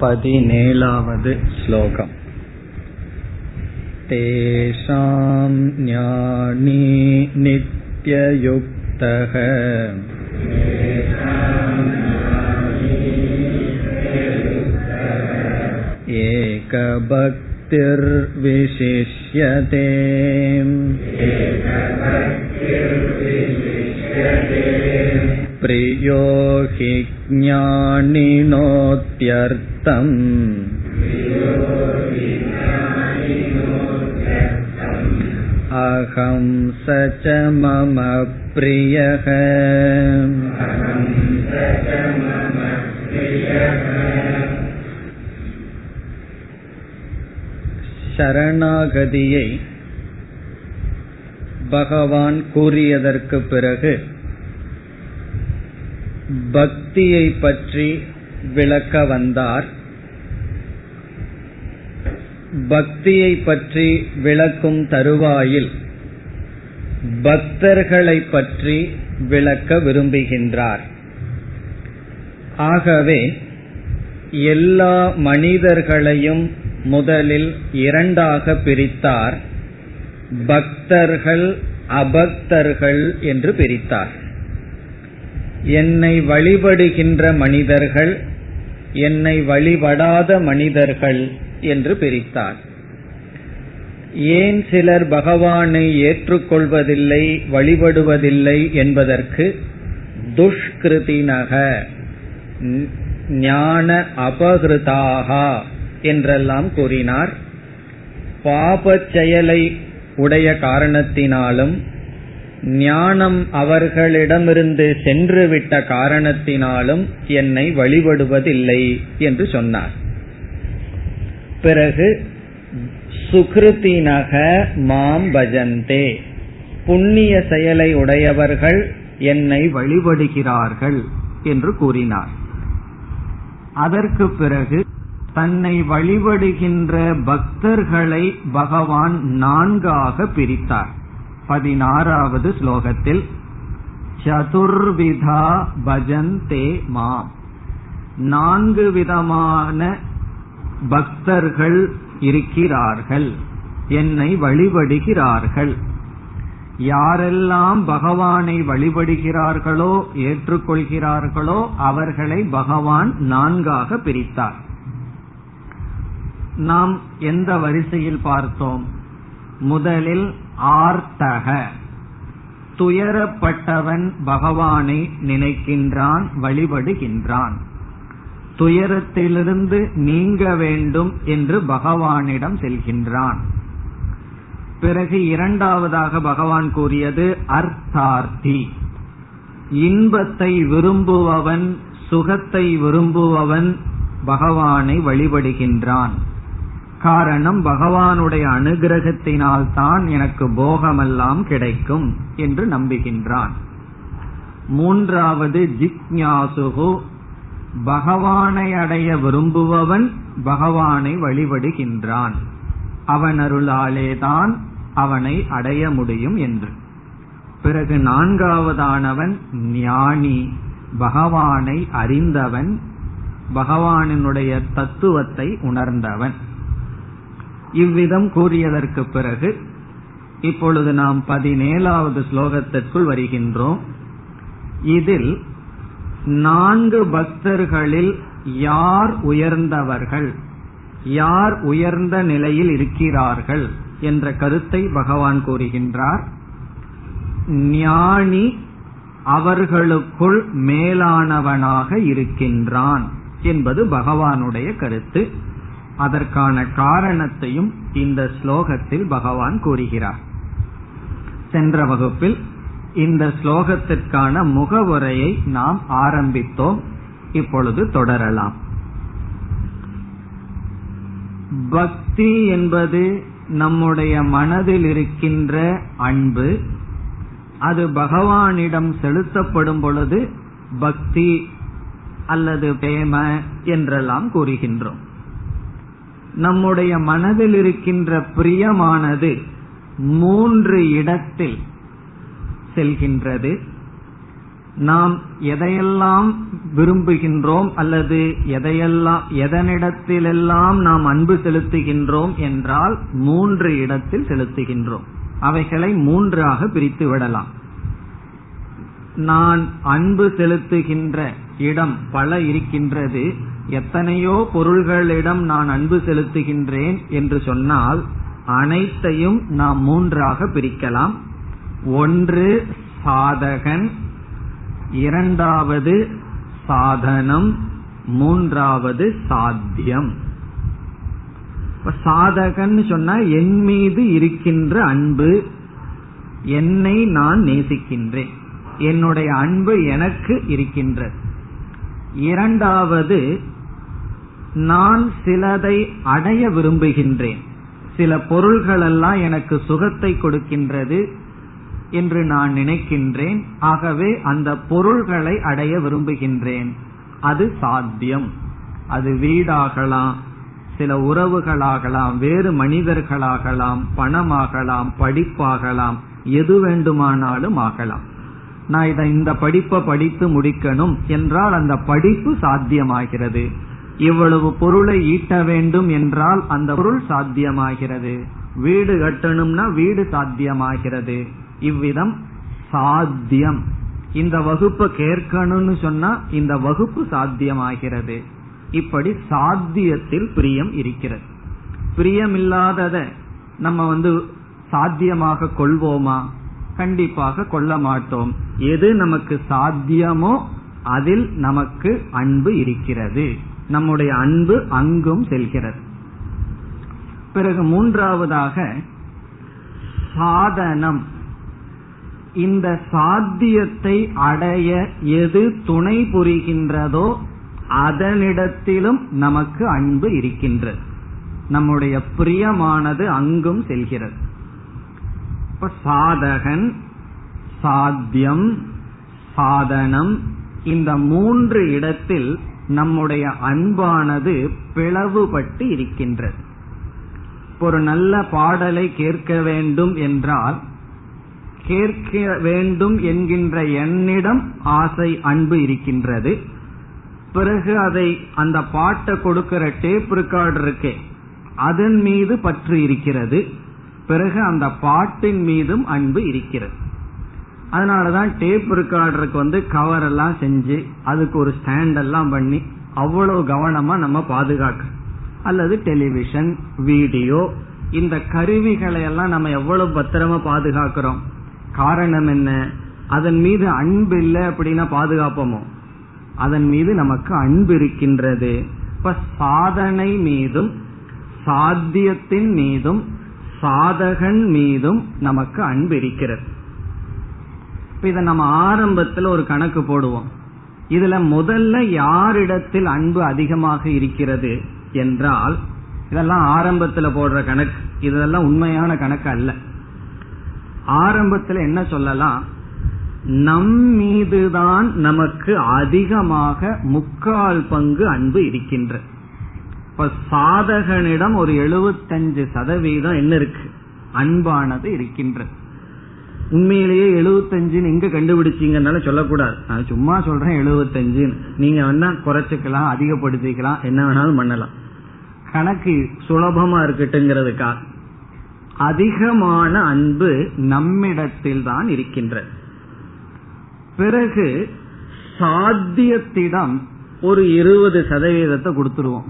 पदिनेलावद् श्लोकम् तेषां ज्ञानी नित्ययुक्तः एकभक्तिर्विशिष्यते प्रियो हि ज्ञानिनोत्यर्थम् अहं स च मम प्रियः சரணாகதியை பகவான் கூறியதற்கு பிறகு பக்தியை பற்றி விளக்க வந்தார். பக்தியை பற்றி விளக்கும் தருவாயில் பக்தர்களை பற்றி விளக்க விரும்புகின்றார். ஆகவே எல்லா மனிதர்களையும் முதலில் இரண்டாக பிரித்தார். பக்தர்கள் அபக்தர்கள் என்று பிரித்தார். என்னை வழிபடுகின்ற மனிதர்கள் என்னை வழிபடாத மனிதர்கள் என்று பிரித்தார். ஏன் சிலர் பகவானை ஏற்றுக்கொள்வதில்லை வழிபடுவதில்லை என்பதற்கு துஷ்கிருதினக ஞான அபகிருதாகா என்றெல்லாம் கூறினார். பாப செயலை உடைய காரணத்தினாலும் ஞானம் அவர்களிடமிருந்து சென்றுவிட்ட காரணத்தினாலும் என்னை வழிபடுவதில்லை என்று சொன்னார். பிறகு சுகிருத்தினக மாம் பஜந்தே புண்ணிய செயலை உடையவர்கள் என்னை வழிபடுகிறார்கள் என்று கூறினார். அதற்கு பிறகு தன்னை வழிபடுகின்ற பக்தர்களை பகவான் நான்காக பிரித்தார். பதினாறாவது ஸ்லோகத்தில் சதுர்விதா பஜந்தே மாம். நான்கு விதமான பக்தர்கள் இருக்கிறார்கள் என்னை வழிபடுகிறார்கள். யாரெல்லாம் பகவானை வழிபடுகிறார்களோ ஏற்றுக்கொள்கிறார்களோ அவர்களை பகவான் நான்காக பிரித்தார். நாம் எந்த வரிசையில் பார்த்தோம்? முதலில் ஆர்த்தக. துயரப்பட்டவன் பகவானை நினைக்கின்றான் வழிபடுகின்றான். துயரத்திலிருந்து நீங்க வேண்டும் என்று பகவானிடம் செல்கின்றான். பிறகு இரண்டாவதாக பகவான் கூறியது அர்த்தார்த்தி. இன்பத்தை விரும்புபவன் சுகத்தை விரும்புபவன் பகவானை வழிபடுகின்றான். காரணம் பகவானுடைய அனுகிரகத்தினால் தான் எனக்கு போகமெல்லாம் கிடைக்கும் என்று நம்புகின்றான். மூன்றாவது ஜிக்ஞாசுகு பகவானை அடைய விரும்புபவன் பகவானை வழிபடுகின்றான். அவன் அருளாலேதான் அவனை அடைய முடியும் என்று. பிறகு நான்காவதானவன் ஞானி பகவானை அறிந்தவன் பகவானினுடைய தத்துவத்தை உணர்ந்தவன். இவ்விதம் கூறியதற்கு பிறகு இப்பொழுது நாம் பதினேழாவது ஸ்லோகத்திற்குள் வருகின்றோம். இதில் நான்கு பக்தர்களில் யார் உயர்ந்தவர்கள் யார் உயர்ந்த நிலையில் இருக்கிறார்கள் என்ற கருத்தை பகவான் கூறுகின்றார். ஞானி அவர்களுக்குள் மேலானவனாக இருக்கின்றான் என்பது பகவானுடைய கருத்து. அதற்கான காரணத்தையும் இந்த ஸ்லோகத்தில் பகவான் கூறுகிறார். சென்ற வகுப்பில் இந்த ஸ்லோகத்திற்கான முகவுரையை நாம் ஆரம்பித்தோம். இப்பொழுது தொடரலாம். பக்தி என்பது நம்முடைய மனதில் இருக்கின்ற அன்பு. அது பகவானிடம் செலுத்தப்படும் பொழுது பக்தி அல்லது பிரேம என்றெல்லாம் கூறுகின்றோம். நம்முடைய மனதில் இருக்கின்ற பிரியமானது மூன்று இடத்தில் செல்கின்றது. நாம் எதையெல்லாம் விரும்புகின்றோம் அல்லது எதையெல்லாம் எதனிடத்திலெல்லாம் நாம் அன்பு செலுத்துகின்றோம் என்றால் மூன்று இடத்தில் செலுத்துகின்றோம். அவைகளை மூன்றாக பிரித்து விடலாம். நான் அன்பு செலுத்துகின்ற இடம் பல இருக்கின்றது. எத்தனையோ பொருள்களிடம் நான் அன்பு செலுத்துகின்றேன் என்று சொன்னால் அனைத்தையும் நாம் மூன்றாக பிரிக்கலாம். ஒன்று சாதகன். இரண்டாவது சாதனம். மூன்றாவது சாத்தியம். சாதகன் சொன்னா என் மீது இருக்கின்ற அன்பு என்னை நான் நேசிக்கின்றேன். என்னுடைய அன்பு எனக்கு இருக்கின்றது. இரண்டாவது நான் சிலதை அடைய விரும்புகின்றேன். சில பொருள்களெல்லாம் எனக்கு சுகத்தை கொடுக்கின்றது என்று நான் நினைக்கின்றேன். ஆகவே அந்த பொருள்களை அடைய விரும்புகின்றேன். அது சாத்தியம். அது வீடாகலாம் சில உறவுகளாகலாம் வேறு மனிதர்களாகலாம் பணமாகலாம் படிப்பாகலாம் எது வேண்டுமானாலும் ஆகலாம். நான் இதை இந்த படிப்பை படித்து முடிக்கணும் என்றால் அந்த படிப்பு சாத்தியமாகிறது. இவ்வளவு பொருளை ஈட்ட வேண்டும் என்றால் அந்த பொருள் சாத்தியமாகிறது. வீடு கட்டணும்னா வீடு சாத்தியமாகிறது. இவ்விதம் சாத்தியம். இந்த வகுப்பை கேட்கணும்னு சொன்னா இந்த வகுப்பு சாத்தியமாகிறது. இப்படி சாத்தியத்தில் பிரியம் இருக்கிறது. பிரியம் இல்லாதத நம்ம வந்து சாத்தியமாக கொள்வோமா? கண்டிப்பாக கொள்ள மாட்டோம். எது நமக்கு சாத்தியமோ அதில் நமக்கு அன்பு இருக்கிறது. நம்முடைய அன்பு அங்கும் செல்கிறது. பிறகு மூன்றாவதாக சாதனம். இந்த சாத்தியத்தை அடைய எது துணை புரிகின்றதோ அதனிடத்திலும் நமக்கு அன்பு இருக்கின்றது. நம்முடைய பிரியமானது அங்கும் செல்கிறது. இப்ப சாதகன் சாத்தியம் சாதனம். இந்த மூன்று இடத்தில் நம்முடைய அன்பானது பிளவுபட்டு இருக்கின்றது. ஒரு நல்ல பாடலை கேட்க வேண்டும் என்றால் கேட்க வேண்டும் என்கின்ற என்னிடம் ஆசை அன்பு இருக்கின்றது. பிறகு அதை அந்த பாட்டை கொடுக்கிற டேப் ரெக்கார்டு இருக்கே அதன் மீது பற்று இருக்கிறது. பிறகு அந்த பாட்டின் மீதும் அன்பு இருக்கிறது. அதனாலதான் டேப் ரெக்கார்டருக்கு வந்து கவர் எல்லாம் செஞ்சு அதுக்கு ஒரு ஸ்டாண்ட் எல்லாம் பண்ணி அவ்வளவு கவனமா நம்ம பாதுகாக்க. அல்லது டெலிவிஷன் வீடியோ இந்த கருவிகளை எல்லாம் நம்ம எவ்வளவு பத்திரமா பாதுகாக்கிறோம்? காரணம் என்ன? அதன் மீது அன்பு இல்லை அப்படின்னா பாதுகாப்போமோ? அதன் மீது நமக்கு அன்பு இருக்கின்றது. இப்ப சாதனை மீதும் சாத்தியத்தின் மீதும் சாதகன் மீதும் நமக்கு அன்பு இருக்கிறது. இப்ப இதை நம்ம ஆரம்பத்தில் ஒரு கணக்கு போடுவோம். இதுல முதல்ல யாரிடத்தில் அன்பு அதிகமாக இருக்கிறது என்றால் இதெல்லாம் ஆரம்பத்துல போடுற கணக்கு. இதெல்லாம் உண்மையான கணக்கு அல்ல. ஆரம்பத்துல என்ன சொல்லலாம்? நம் மீதுதான் நமக்கு அதிகமாக முக்கால் பங்கு அன்பு இருக்கின்ற. இப்ப சாதகனிடம் ஒரு எழுபத்தஞ்சு சதவீதம் என்ன இருக்கு? அன்பானது இருக்கின்றது உண்மையிலேயே எழுபத்தஞ்சுன்னு எங்க கண்டுபிடிச்சீங்கன்னால சொல்லக்கூடாது. நான் சும்மா சொல்றேன் எழுபத்தஞ்சுன்னு. நீங்க வேணா குறைச்சிக்கலாம் அதிகப்படுத்திக்கலாம் என்ன வேணாலும் பண்ணலாம். கணக்கு சுலபமா இருக்கட்டுங்கிறதுக்காக அதிகமான அன்பு நம்மிடத்தில் தான் இருக்கின்றது பிறகு சாத்தியத்திடம் ஒரு இருபது சதவீதத்தை கொடுத்துருவோம்.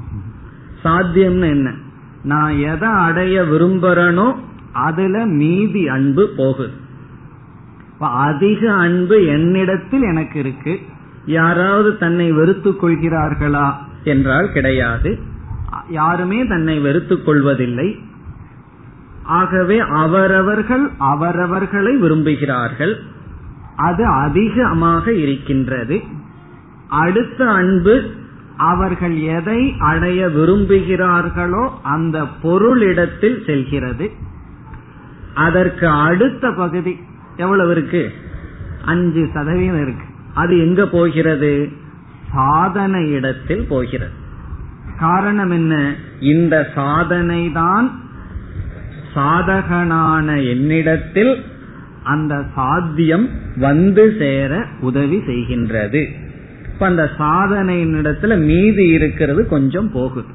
சாத்தியம்னு என்ன? நான் எதை அடைய விரும்புறனோ அதுல மீதி அன்பு போகுது அதிக அன்பு என்னிடத்தில் எனக்கு இருக்கு. யாராவது தன்னை வெறுத்து கொள்கிறார்களா என்றால் கிடையாது. யாருமே தன்னை வெறுத்து கொள்வதில்லை. ஆகவே அவரவர்கள் அவரவர்களை விரும்புகிறார்கள். அது அதிகமாக இருக்கின்றது. அடுத்த அன்பு அவர்கள் எதை அடைய விரும்புகிறார்களோ அந்த பொருளிடத்தில் செல்கிறது. அதற்கு அடுத்த பகுதி எவ்வளவு இருக்கு? அஞ்சு சதவீதம் இருக்கு. அது எங்க போகிறது? சாதனை இடத்தில் போகிறது. காரணம் என்ன? இந்த சாதனை தான் சாதகனான என்னிடத்தில் அந்த சாத்தியம் வந்து சேர உதவி செய்கின்றது. இப்ப அந்த சாதனையின் இடத்துல மீதி இருக்கிறது கொஞ்சம் போகுது.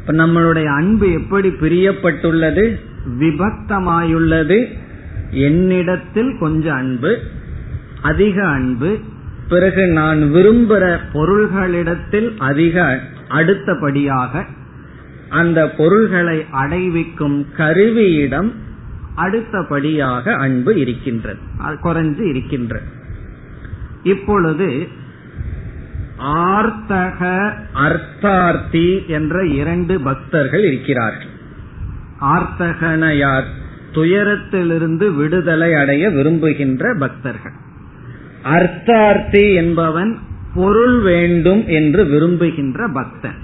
இப்ப நம்மளுடைய அன்பு எப்படி பிரியப்பட்டுள்ளது விபக்தமாயுள்ளது என்னிடத்தில் கொஞ்சம் அன்பு அதிக அன்பு பிறகு நான் விரும்புகிற பொருள்களிடத்தில் அதிக அடுத்தபடியாக அந்த பொருள்களை அடைவிக்கும் கருவியிடம் அடுத்தபடியாக அன்பு இருக்கின்றது குறைஞ்சு இருக்கின்றது. இப்பொழுது ஆர்த்தக அர்த்தார்த்தி என்ற இரண்டு பக்தர்கள் இருக்கிறார்கள். ஆர்த்தகனையார் துயரத்திலிருந்து விடுதலை அடைய விரும்புகின்ற பக்தர்கள். அர்த்தார்த்தி என்பவன் பொருள் வேண்டும் என்று விரும்புகின்ற பக்தன்.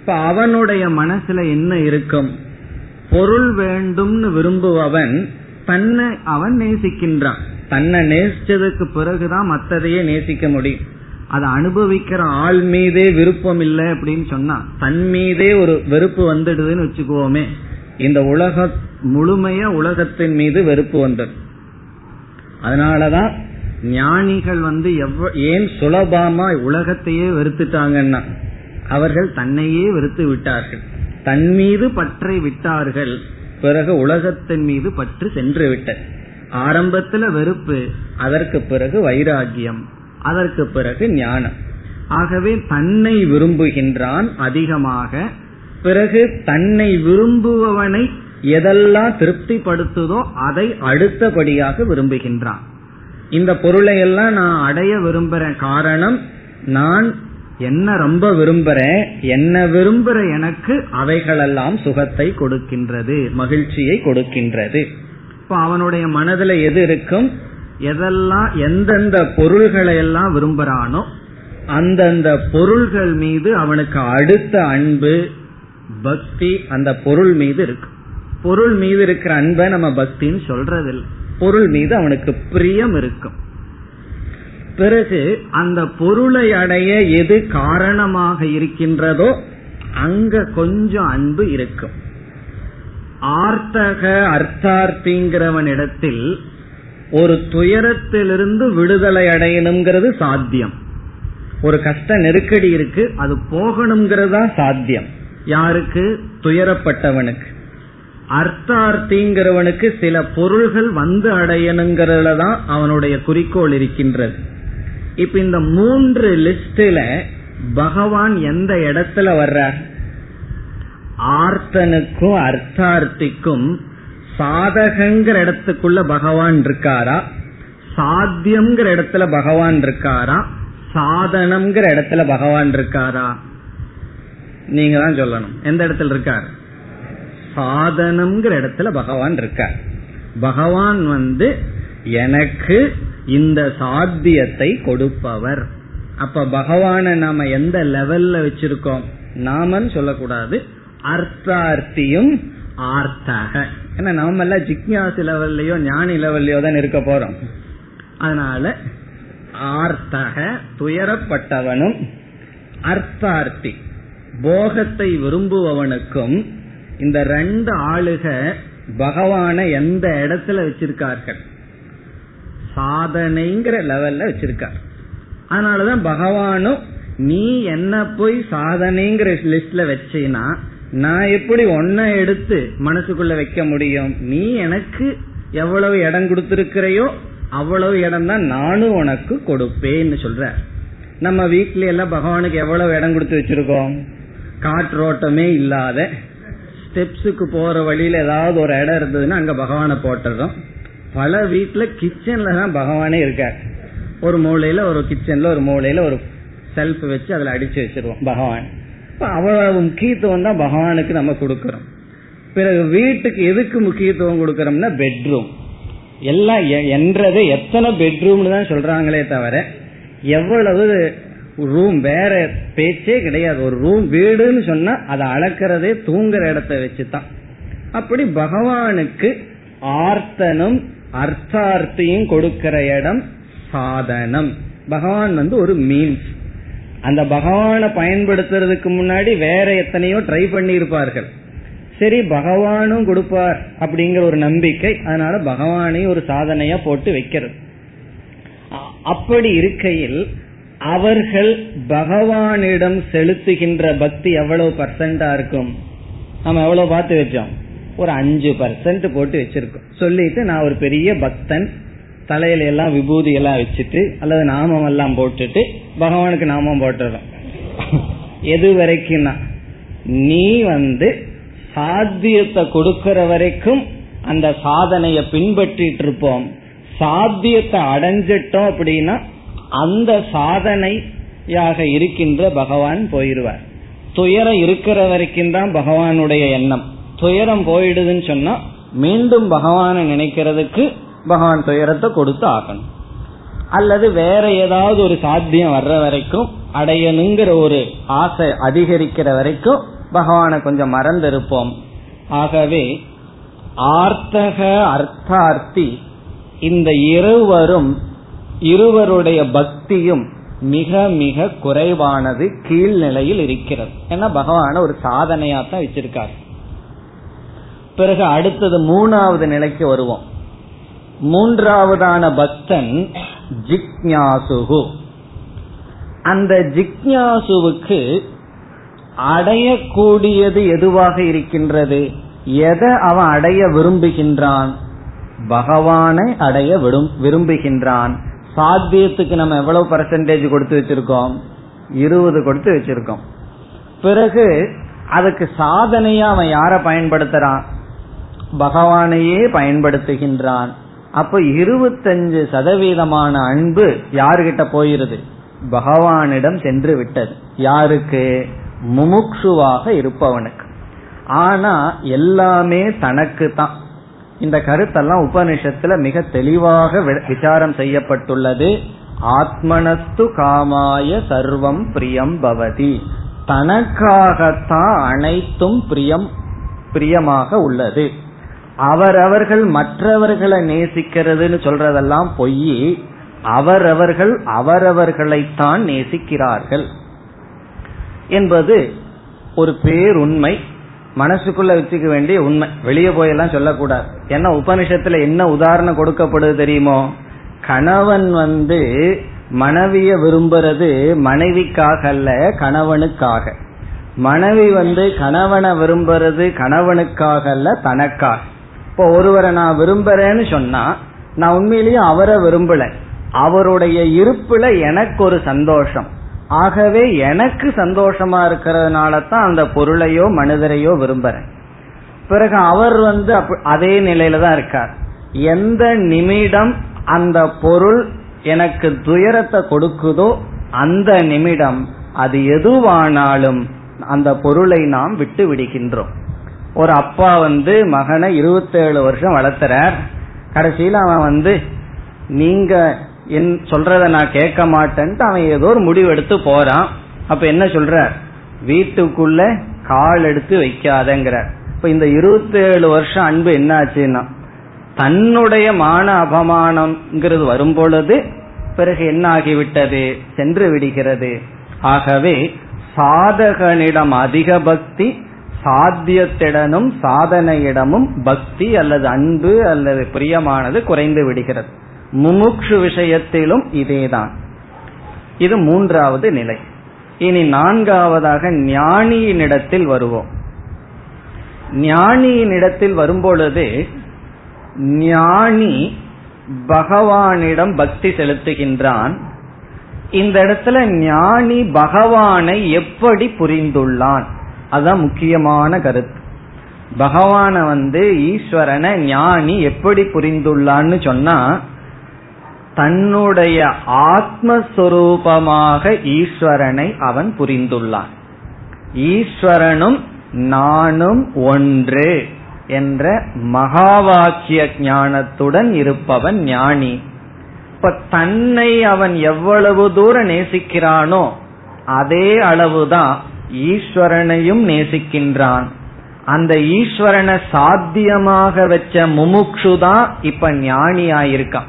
இப்ப அவனுடைய மனசுல என்ன இருக்கும்? பொருள் வேண்டும்னு விரும்புபவன் தன்னை அவன் நேசிக்கின்றான். தன்னை நேசிச்சதுக்கு பிறகுதான் மற்றதையே நேசிக்க முடியும். அதை அனுபவிக்கிற ஆள் மீதே விருப்பம் இல்லை அப்படின்னு சொன்னா தன் மீதே ஒரு வெறுப்பு வந்துடுதுன்னு வச்சுக்குவோமே. இந்த உலக முழுமைய உலகத்தின் மீது வெறுப்பு வந்தது. அதனாலதான் ஞானிகள் வந்து எவ்வ ஏன் சுலபமா உலகத்தையே வெறுத்துட்டாங்கன்னா அவர்கள் தன்னையே வெறுத்து விட்டார்கள். தன் மீது பற்றை விட்டார்கள் பிறகு உலகத்தின் மீது பற்று சென்று விட்டது. ஆரம்பத்துல வெறுப்பு அதற்கு பிறகு வைராகியம் அதற்கு பிறகு ஞானம். ஆகவே தன்னை விரும்புகின்றான் அதிகமாக பிறகு தன்னை விரும்புபவனை எதெல்லாம் திருப்திப்படுத்துதோ அதை அடுத்தபடியாக விரும்புகின்றான். இந்த பொருளை எல்லாம் நான் அடைய விரும்புற காரணம் நான் என்ன ரொம்ப விரும்புறேன் என்ன விரும்புற எனக்கு அவைகளெல்லாம் சுகத்தை கொடுக்கின்றது மகிழ்ச்சியை கொடுக்கின்றது. இப்ப அவனுடைய மனதுல எது இருக்கும்? எதெல்லாம் எந்தெந்த பொருள்களை எல்லாம் விரும்புறானோ அந்தந்த பொருள்கள் மீது அவனுக்கு அடுத்த அன்பு பக்தி அந்த பொருள் மீது இருக்கு. பொருள் மீது இருக்கிற அன்பை நம்ம பக்தின்னு சொல்றதில்லை. பொருள் மீது அவனுக்கு பிரியம் இருக்கும். பிறகு அந்த பொருளை அடைய எது காரணமாக இருக்கின்றதோ அங்க கொஞ்சம் அன்பு இருக்கும். ஆர்த்தக அர்த்தார்த்திங்கிறவன் இடத்தில் ஒரு துயரத்திலிருந்து விடுதலை அடையணுங்கிறது சாத்தியம். ஒரு கஷ்ட நெருக்கடி இருக்கு அது போகணுங்கிறது தான் சாத்தியம். யாருக்கு? துயரப்பட்டவனுக்கு. அர்த்தார்த்திங்கிறவனுக்கு சில பொருள்கள் வந்து அடையணுங்கிறதுல தான் அவனுடைய குறிக்கோள் இருக்கின்றது. இப்ப இந்த மூன்று லிஸ்டில பகவான் எந்த இடத்துல வர்றார்? ஆர்த்தனுக்கும் அர்த்தார்த்திக்கும் சாதகங்கிற இடத்துக்குள்ள பகவான் இருக்காரா? சாத்தியம்ங்கிற இடத்துல பகவான் இருக்காரா? சாதனம்ங்கிற இடத்துல பகவான் இருக்காரா? நீங்க தான் சொல்லணும். எந்த இடத்துல இருக்கார்? சாதனம்ங்கிற இடத்துல பகவான் இருக்கார். பகவான் வந்து எனக்கு இந்த சாத்தியத்தை கொடுப்பவர். அப்ப பகவான நாம எந்த லெவல்ல வச்சிருக்கோம்? நாமன்னு சொல்லக்கூடாது. அர்த்தார்த்தியும் ஆர்த்தக. ஏன்னா நாம எல்லாம் ஜிக்யாசு லெவல்லையோ ஞானி லெவல்லையோ தான் இருக்க போறோம். அதனால ஆர்த்தக துயரப்பட்டவனும் அர்த்தார்த்தி போகத்தை விரும்புபவனுக்கும் இந்த ரெண்டு ஆளுக பகவான எந்த இடத்துல வச்சிருக்கார்கள்? சாதனைங்கிற லெவல்ல வச்சிருக்கார். அதனாலதான் பகவானும் நீ என்ன போய் சாதனைங்கிற லிஸ்ட்ல வச்சீனா நான் எப்படி ஒன்ன எடுத்து மனசுக்குள்ள வைக்க முடியும்? நீ எனக்கு எவ்வளவு இடம் கொடுத்திருக்கிறையோ அவ்வளவு இடம் தான் நானும் உனக்கு கொடுப்பேன்னு சொல்ற. நம்ம வீட்ல எல்லாம் பகவானுக்கு எவ்வளவு இடம் கொடுத்து வச்சிருக்கோம்? காற்றோட்டமே இல்லாத. ஸ்டெப்ஸுக்கு போற வழியில ஏதாவது ஒரு இடம் இருந்ததுன்னா அங்க பகவானை போட்டுறோம். பல வீட்டுல கிச்சன்ல தான் பகவானே இருக்கார். ஒரு மூலையில ஒரு கிச்சன்ல ஒரு மூலையில ஒரு செல்ஃப் வச்சு அதுல அடிச்சு வச்சிருவோம் பகவான். அவ்வளவு முக்கியத்துவம் தான் பகவானுக்கு நம்ம கொடுக்கறோம். பிறகு வீட்டுக்கு எதுக்கு முக்கியத்துவம் கொடுக்கறோம்னா பெட்ரூம் எல்லாம் என்றது எத்தனை பெட்ரூம்னு தான் சொல்றாங்களே தவிர எவ்வளவு ரூம் வேற பேச்சே கிடையாது. ஒரு ரூம் வீடுன்னு சொன்னா அதை அளக்கிறதே தூங்குற இடத்த வச்சுதான் அப்படி பகவானுக்கு ஆர்த்தனும் அர்த்தார்த்தியும் கொடுக்கிற இடம் சாதனம். பகவான் வந்து ஒரு மீன்ஸ் அந்த பகவானை பயன்படுத்துறதுக்கு முன்னாடி வேற எத்தனையோ ட்ரை பண்ணி இருப்பார்கள் சரி பகவானும் கொடுப்பார் அப்படிங்கிற ஒரு நம்பிக்கை அதனால பகவானையும் ஒரு சாதனையா போட்டு வைக்கிறது. அப்படி இருக்கையில் அவர்கள் பகவானிடம் செலுத்துகின்ற பக்தி எவ்வளவு பர்சன்டா இருக்கும்? நம்ம எவ்வளவு பார்த்து வச்சோம்? ஒரு அஞ்சு பர்சன்ட் போட்டு வச்சிருக்கோம். சொல்லிட்டு நான் ஒரு பெரிய பக்தன் தலையில எல்லாம் விபூதி எல்லாம் வச்சுட்டு அல்லது நாமம் எல்லாம் போட்டுட்டு பகவானுக்கு நாமம் போட்டுறோம். எது வரைக்கும்னா நீ வந்து சாத்தியத்தை கொடுக்கற வரைக்கும் அந்த சாதனைய பின்பற்றிட்டு இருப்போம் சாத்தியத்தை அடைஞ்சிட்டோம் அப்படின்னா அந்த சாதனையாக இருக்கின்ற பகவான் போயிருவார். துயரம் இருக்கிற வரைக்கும் தான் பகவானுடைய எண்ணம். துயரம் போயிடுதுன்னு சொன்னா மீண்டும் பகவானை நினைக்கிறதுக்கு பகவான் துயரத்தை கொடுத்து ஆகணும் அல்லது வேற ஏதாவது ஒரு சாத்தியம் வர்ற வரைக்கும் அடையணுங்கிற ஒரு ஆசை அதிகரிக்கிற வரைக்கும் பகவானை கொஞ்சம் மறந்திருப்போம். ஆகவே ஆர்த்தக அர்த்தார்த்தி இந்த இருவரும் இருவருடைய பக்தியும் மிக மிக குறைவானது கீழ்நிலையில் இருக்கிறது. ஏன்னா பகவான ஒரு சாதனையா தான் வச்சிருக்காரு. பிறகு அடுத்தது மூணாவது நிலைக்கு வருவோம். மூன்றாவதான பக்தன் ஜிக்ஞாசுகு. அந்த ஜிக்ஞாசுவுக்கு அடையக்கூடியது எதுவாக இருக்கின்றது? எதை அவன் அடைய விரும்புகின்றான்? பகவானை அடைய விரும்புகின்றான். சாத்தியத்துக்கு நம்ம எவ்வளவு பர்சன்டேஜ் கொடுத்து வச்சிருக்கோம்? இருபது கொடுத்து வச்சிருக்கோம். பிறகு அதுக்கு சாதனையா அவன் யார பயன்படுத்துறான்? பகவானையே பயன்படுத்துகின்றான். அப்ப இருபத்தஞ்சு சதவீதமான அன்பு யாருகிட்ட போயிருது? பகவானிடம் சென்று விட்டது. யாருக்கு? முமுக்ஷுவாக இருப்பவனுக்கு. ஆனா எல்லாமே தனக்கு தான் இந்த கருத்தெல்லாம் உபனிஷத்துல மிக தெளிவாக விசாரம் செய்யப்பட்டுள்ளது. ஆத்மனஸ்து காமாய சர்வம் பிரியம் பவதி. தனக்காகத்தான் அனைத்தும் பிரியம் பிரியமாக உள்ளது. அவரவர்கள் மற்றவர்களை நேசிக்கிறதுன்னு சொல்றதெல்லாம் பொய். அவரவர்கள் அவரவர்களைத்தான் நேசிக்கிறார்கள் என்பது ஒரு பேருண்மை. மனசுக்குள்ள வச்சுக்க வேண்டிய உண்மை. வெளியே போயெல்லாம் சொல்லக்கூடாது. ஏன்னா உபனிஷத்துல என்ன உதாரணம் கொடுக்கப்படுது தெரியுமோ? கணவன் வந்து மனைவிய விரும்புறது மனைவிக்காக அல்ல கணவனுக்காக. மனைவி வந்து கணவனை விரும்புறது கணவனுக்காக அல்ல தனக்காக. இப்போ ஒருவரை நான் விரும்புறேன்னு சொன்னா நான் உண்மையிலேயே அவரை விரும்பல. அவருடைய இருப்புல எனக்கு ஒரு சந்தோஷம். ஆகவே எனக்கு சந்தோஷமா இருக்கிறதுனால தான் அந்த பொருளையோ மனிதரையோ விரும்புறேன். பிறகு அவர் வந்து அதே நிலையில தான் இருக்கார். எந்த நிமிடம் அந்த பொருள் எனக்கு துயரத்தை கொடுக்குதோ அந்த நிமிடம் அது எதுவானாலும் அந்த பொருளை நாம் விட்டு விடுகின்றோம். ஒரு அப்பா வந்து மகனை இருபத்தேழு வருஷம் வளர்த்துறார். கடைசியில் அவன் வந்து நீங்க என் சொல்றத நான் கேட்க மாட்டேன்ட்டு அவன் ஏதோ ஒரு முடிவு எடுத்து போறான். அப்ப என்ன சொல்ற வீட்டுக்குள்ள கால் எடுத்து வைக்காதங்கிற இப்ப இந்த இருபத்தேழு வருஷம் அன்பு என்ன ஆச்சுன்னா தன்னுடைய மான அபமானம்ங்கிறது வரும் பொழுது பிறகு என்ன ஆகிவிட்டது சென்று விடுகிறது. ஆகவே சாதகனிடம் அதிக பக்தி சாத்தியத்திடனும் சாதனையிடமும் பக்தி அல்லது அன்பு அல்லது பிரியமானது குறைந்து விடுகிறது. முமுக்ஷு விஷயத்திலும் இதேதான். இது மூன்றாவது நிலை. இனி நான்காவதாக ஞானியினிடத்தில் வருவோம். ஞானியினிடத்தில் வரும்பொழுது ஞானி பகவானிடம் பக்தி செலுத்துகின்றான். இந்த இடத்துல ஞானி பகவானை எப்படி புரிந்துள்ளான்? அதுதான் முக்கியமான கருத்து. பகவான வந்து ஈஸ்வரனை ஞானி எப்படி புரிந்துள்ளான்னு சொன்னா தன்னுடைய ஆத்மஸ்வரூபமாக ஈஸ்வரனை அவன் புரிந்துள்ளான். ஈஸ்வரனும் நானும் ஒன்று என்ற மகா வாக்கிய ஞானத்துடன் இருப்பவன் ஞானி. இப்ப தன்னை அவன் எவ்வளவு தூரம் நேசிக்கிறானோ அதே அளவுதான் ஈஸ்வரனையும் நேசிக்கின்றான். அந்த ஈஸ்வரனை சாத்தியமாக வச்ச முமுக்ஷு தான் இப்ப ஞானியாயிருக்கான்.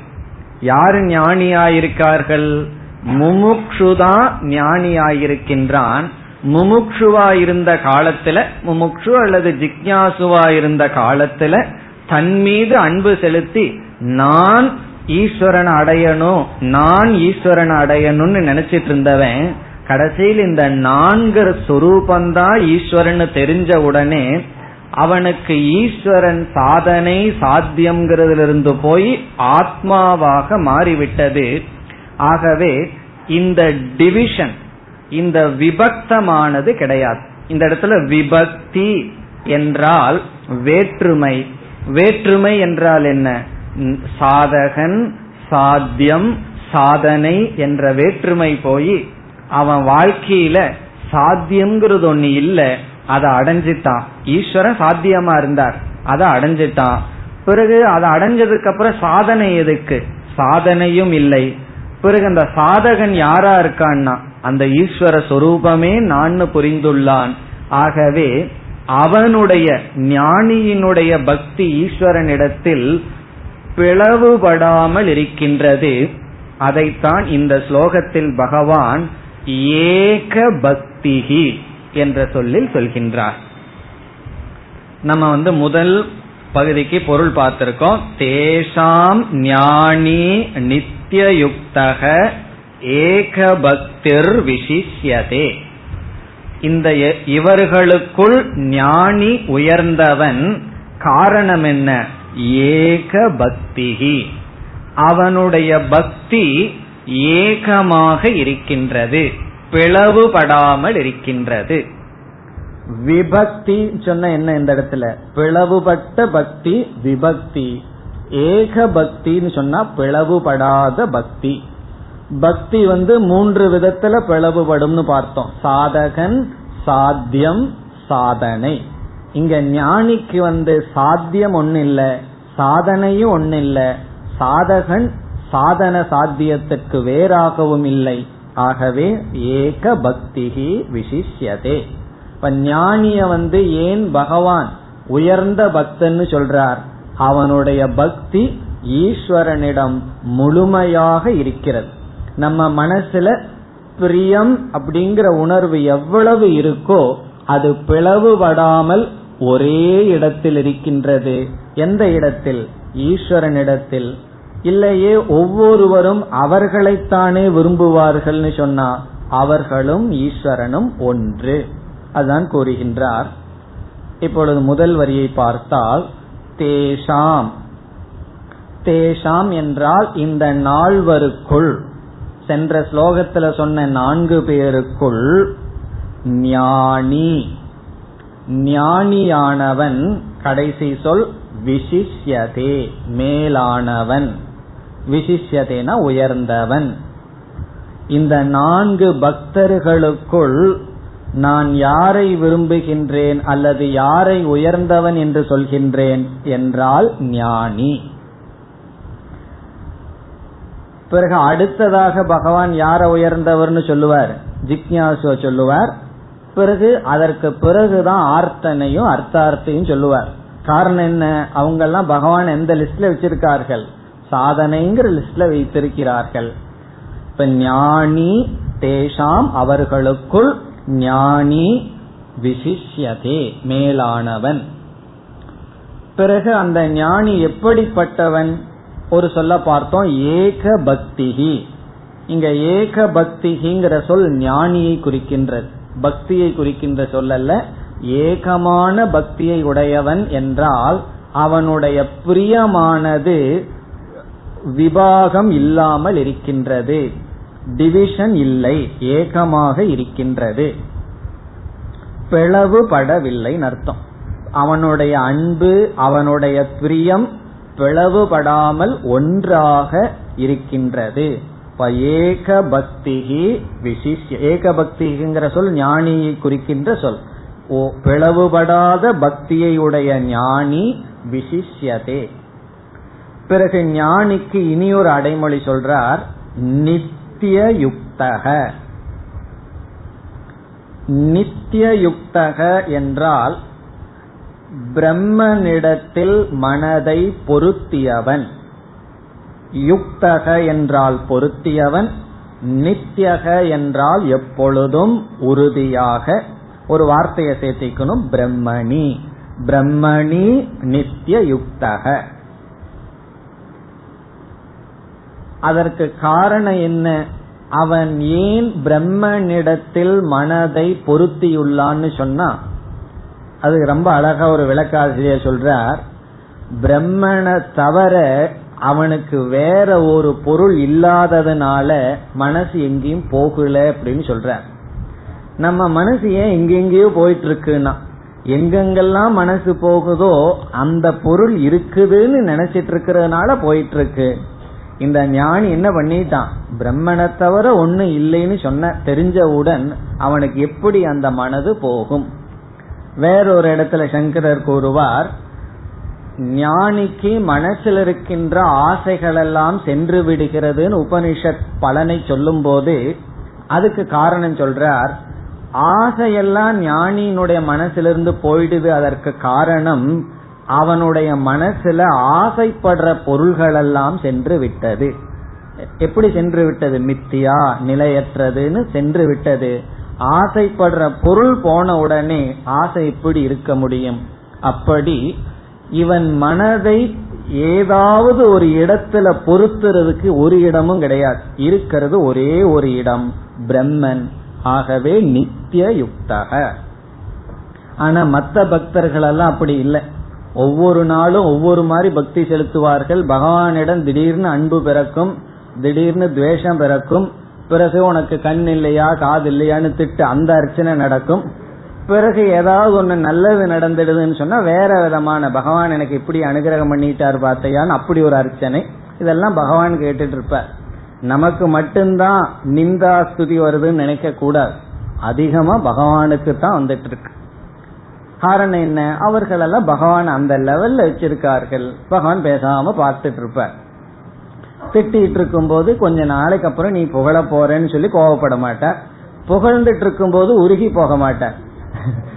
யாரு ஞானியாயிருக்கார்கள்? முமுக்ஷுதான் ஞானியாயிருக்கின்றான். முமுக்ஷுவா இருந்த காலத்துல முமுக்ஷு அல்லது ஜிக்யாசுவா இருந்த காலத்துல தன் மீது அன்பு செலுத்தி நான் ஈஸ்வரன் அடையணும் நான் ஈஸ்வரன் அடையணும்னு நினைச்சிட்டு இருந்தவன் கடைசியில் இந்த நான்கு சொரூபந்தான் ஈஸ்வரன் தெரிஞ்ச உடனே அவனுக்கு ஈஸ்வரன் சாதனை சாத்தியம்ங்கிறதிலிருந்து போய் ஆத்மாவாக மாறிவிட்டது. ஆகவே இந்த டிவிஷன் இந்த விபக்தமானது கிடையாது. இந்த இடத்துல விபக்தி என்றால் வேற்றுமை. வேற்றுமை என்றால் என்ன? சாதகன் சாத்தியம் சாதனை என்ற வேற்றுமை போய் அவன் வாழ்க்கையில சாத்தியம்ங்கிறது ஒண்ணு இல்ல அதை அடைஞ்சிட்டான். ஈஸ்வரன் சாத்தியமா இருந்தார். அதை அடைஞ்சிட்டான். பிறகு அதை அடைஞ்சதுக்கு அப்புறம் சாதனை எதுக்கு? சாதனையும் இல்லை. பிறகு அந்த சாதகன் யாரா இருக்கான்னா அந்த ஈஸ்வர சொரூபமே நான் புரிந்துள்ளான். ஆகவே அவனுடைய ஞானியினுடைய பக்தி ஈஸ்வரனிடத்தில் பிளவுபடாமல் இருக்கின்றது. அதைத்தான் இந்த ஸ்லோகத்தில் பகவான் ஏக பக்திகி என்ற சொல்லில் சொல்கின்றார். நம்ம வந்து முதல் பகுதிக்கு பொருள் பார்த்திருக்கோம். தேசாம் ஞானி நித்தியயுக்தக ஏக பக்திர் விசிஷ்யதே. இந்த இவர்களுக்குள் ஞானி உயர்ந்தவன் காரணம் என்ன? ஏக பக்திகி அவனுடைய பக்தி ஏகமாக இருக்கின்றது பிளவுபடாமல் இருக்கின்றது. விபக்தி சொன்ன என்ன இந்த இடத்துல? பிளவுபட்ட பக்தி விபக்தி. ஏக பக்தின்னு சொன்னா பிளவுபடாத பக்தி. பக்தி வந்து மூன்று விதத்துல பிளவுபடும்னு பார்த்தோம். சாதகன் சாத்தியம் சாதனை. இங்க ஞானிக்கு வந்து சாத்தியம் ஒன்னு இல்ல சாதனையும் ஒன்னு இல்ல சாதகன் சாதன சாத்தியத்துக்கு வேறாகவும் இல்லை. ஆகவே ஏக பக்திகி விசிஷ்யதே. இப்ப ஞானிய வந்து ஏன் பகவான் உயர்ந்த பக்தன்னு சொல்றார்? அவனுடைய பக்தி ஈஸ்வரனிடம் முழுமையாக இருக்கிறது. நம்ம மனசுல பிரியம் அப்படிங்கிற உணர்வு எவ்வளவு இருக்கோ அது பிளவுபடாமல் ஒரே இடத்தில் இருக்கின்றது. எந்த இடத்தில்? ஈஸ்வரனிடத்தில். இல்லையே ஒவ்வொருவரும் அவர்களைத்தானே விரும்புவார்கள்னு சொன்னா அவர்களும் ஈஸ்வரனும் ஒன்று. அதுதான் கூறுகின்றார். இப்பொழுது முதல் வரியை பார்த்தால் தேஷாம். தேஷாம் என்றால் இந்த நால்வருக்குள் சென்ற ஸ்லோகத்துல சொன்ன நான்கு பேருக்குள் ஞானி. ஞானியானவன் கடைசி சொல் விசிஷ்யதே மேலானவன். விசிஷ்யதேன உயர்ந்தவன். இந்த நான்கு பக்தர்களுக்குள் நான் யாரை விரும்புகின்றேன் அல்லது யாரை உயர்ந்தவன் என்று சொல்கின்றேன் என்றால் ஞானி. பிறகு அடுத்ததாக பகவான் யார உயர்ந்தவர்னு சொல்லுவார்? ஜிக்யாசுவ சொல்லுவார். பிறகு அதற்கு பிறகுதான் ஆர்த்தனையும் அர்த்தார்த்தையும் சொல்லுவார். காரணம் என்ன? அவங்க எல்லாம் பகவான் எந்த லிஸ்ட்ல வச்சிருக்கார்கள்? சாதனைங்கிற லிஸ்ட்ல வைத்திருக்கிறார்கள். இப்ப ஞானி தேஷாம் அவர்களுக்குள் ஞானி விசிஷ்யதே மேலானவன். பிறகு அந்த ஞானி எப்படிப்பட்டவன்? ஒரு சொல்ல பார்த்தோம் ஏக பக்திகி இங்க ஏக பக்திகிங்கிற சொல் ஞானியை குறிக்கின்றது. பக்தியை குறிக்கின்ற சொல்லல்ல ஏகமான பக்தியை உடையவன் என்றால் அவனுடைய பிரியமானது விபாகம் இல்லாமல் இருக்கின்றது. டிவிஷன் இல்லை ஏகமாக இருக்கின்றது. பிளவுபடவில்லை அர்த்தம். அவனுடைய அன்பு அவனுடைய பிரியம் பிளவுபடாமல் ஒன்றாக இருக்கின்றது. ஏக பக்திகி விசிஷ்ய ஏக பக்திங்கிற சொல் ஞானியை குறிக்கின்ற சொல். ஓ பிளவுபடாத பக்தியை உடைய ஞானி விசிஷ்யதே. பிறகு ஞானிக்கு இனி ஒரு அடைமொழி சொல்றார் நித்திய யுக்தக. நித்திய யுக்தக என்றால் பிரம்மனிடத்தில் மனதை பொருத்தியவன். யுக்தக என்றால் பொருத்தியவன் நித்தியக என்றால் எப்பொழுதும் உறுதியாக. ஒரு வார்த்தையை சேர்த்திக்கணும் பிரம்மணி. பிரம்மணி நித்திய யுக்தக. அதற்கு காரணம் என்ன? அவன் ஏன் பிரம்மனிடத்தில் மனதை பொருத்தியுள்ளான்னு சொன்னா அது ரொம்ப அழகா ஒரு விளக்காசிரியர் சொல்றார் பிரம்மனை தவிர அவனுக்கு வேற ஒரு பொருள் இல்லாததுனால மனசு எங்கேயும் போகல அப்படின்னு சொல்ற நம்ம மனசு ஏன் எங்கெங்கேயோ போயிட்டு இருக்குன்னா எங்கெங்கெல்லாம் மனசு போகுதோ அந்த பொருள் இருக்குதுன்னு நினைச்சிட்டு இருக்கிறதுனால போயிட்டு இருக்கு இந்த ஞானி என்ன பண்ணிட்டான்? பிரம்மனை தவிர ஒன்னு இல்லைன்னு சொன்ன தெரிஞ்சவுடன் அவனுக்கு எப்படி அந்த மனது போகும்? வேறொரு இடத்துல சங்கரர் கூறுவார் ஞானிக்கு மனசில் இருக்கின்ற ஆசைகள் எல்லாம் சென்று விடுகிறதுன்னு உபனிஷத் பலனை சொல்லும் போது அதுக்கு காரணம் சொல்றார் ஆசையெல்லாம் ஞானியினுடைய மனசிலிருந்து போயிடுது அதற்கு காரணம் அவனுடைய மனசுல ஆசைப்படுற பொருள்கள் எல்லாம் சென்று விட்டது எப்படி சென்று விட்டது மித்தியா நிலையற்றதுன்னு சென்று விட்டது ஆசைப்படுற பொருள் போன உடனே ஆசை எப்படி இருக்க முடியும். அப்படி இவன் மனதை ஏதாவது ஒரு இடத்துல பொருத்துறதுக்கு ஒரு இடமும் கிடையாது. இருக்கிறது ஒரே ஒரு இடம் பிரம்மன். ஆகவே நித்திய யுக்தக ஆனா மத்த பக்தர்கள் எல்லாம் அப்படி இல்லை. ஒவ்வொரு நாளும் ஒவ்வொரு மாதிரி பக்தி செலுத்துவார்கள். பகவானிடம் திடீர்னு அன்பு பிறக்கும் திடீர்னு துவேஷம் பிறக்கும். பிறகு உனக்கு கண் இல்லையா காது இல்லையான்னு திட்டு அந்த அர்ச்சனை நடக்கும். பிறகு ஏதாவது ஒண்ணு நல்லது நடந்துடுதுன்னு சொன்னா வேற விதமான பகவான் எனக்கு இப்படி அனுகிரகம் பண்ணிட்டார் பார்த்தையான்னு அப்படி ஒரு அர்ச்சனை. இதெல்லாம் பகவான் கேட்டுட்டு இருப்பார். நமக்கு மட்டும்தான் நிந்தா ஸ்துதி வருதுன்னு நினைக்க கூடாது அதிகமா பகவானுக்கு தான் வந்துட்டு இருக்கு. காரணம் என்ன? அவர்கள் எல்லாம் பகவான் அந்த லெவல்ல வச்சிருக்கார்கள். பகவான் பேசாம பார்த்துட்டு இருப்பார் திட்டிட்டு இருக்கும் போது கொஞ்ச நாளைக்கு அப்புறம் நீ புகழ போறேன்னு சொல்லி கோவப்பட மாட்ட புகழ்ந்துட்டு இருக்கும் போது உருகி போக மாட்டார்.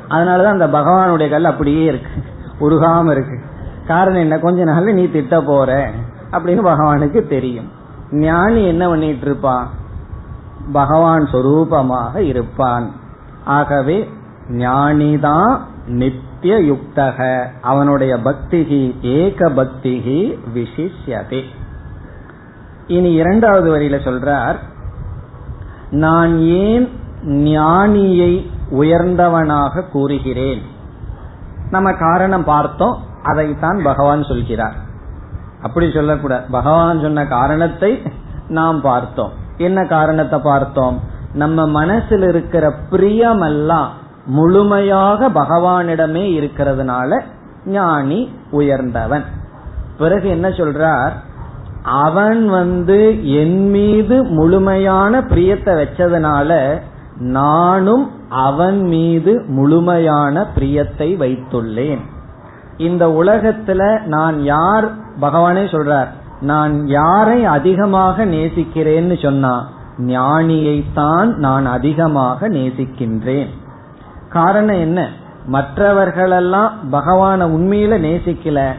அதனாலதான் அந்த பகவானுடைய கல் அப்படியே இருக்கு. உருகாம இருக்கு. காரணம் என்ன? கொஞ்ச நாள் நீ திட்ட போற அப்படின்னு பகவானுக்கு தெரியும். ஞானி என்ன பண்ணிட்டு இருப்பான் பகவான் சொரூபமாக இருப்பான். ஆகவே ஞானிதான் நித்திய யுக்தக அவனுடைய பக்திகி ஏக பக்திகி விசிஷ்யதே. இனி இரண்டாவது வரியில சொல்றார் நான் ஏன் ஞானியை உயர்ந்தவனாக கூறுகிறேன்? நம்ம காரணம் பார்த்தோம் அதைத்தான் பகவான் சொல்கிறார். அப்படி சொல்லக்கூடாது பகவான் சொன்ன காரணத்தை நாம் பார்த்தோம். என்ன காரணத்தை பார்த்தோம்? நம்ம மனசில் இருக்கிற பிரியமெல்லாம் முழுமையாக பகவானிடமே இருக்கிறதுனால ஞானி உயர்ந்தவன். பிறகு என்ன சொல்றார்? அவன் வந்து என் மீது முழுமையான பிரியத்தை வச்சதுனால நானும் அவன் மீது முழுமையான பிரியத்தை வைத்துள்ளேன். இந்த உலகத்துல நான் யார்? பகவானே சொல்றார் நான் யாரை அதிகமாக நேசிக்கிறேன்னு சொன்னா ஞானியைத்தான் நான் அதிகமாக நேசிக்கின்றேன். காரணம் என்ன? மற்றவர்களெல்லாம் பகவான உண்மையில நேசிக்கல.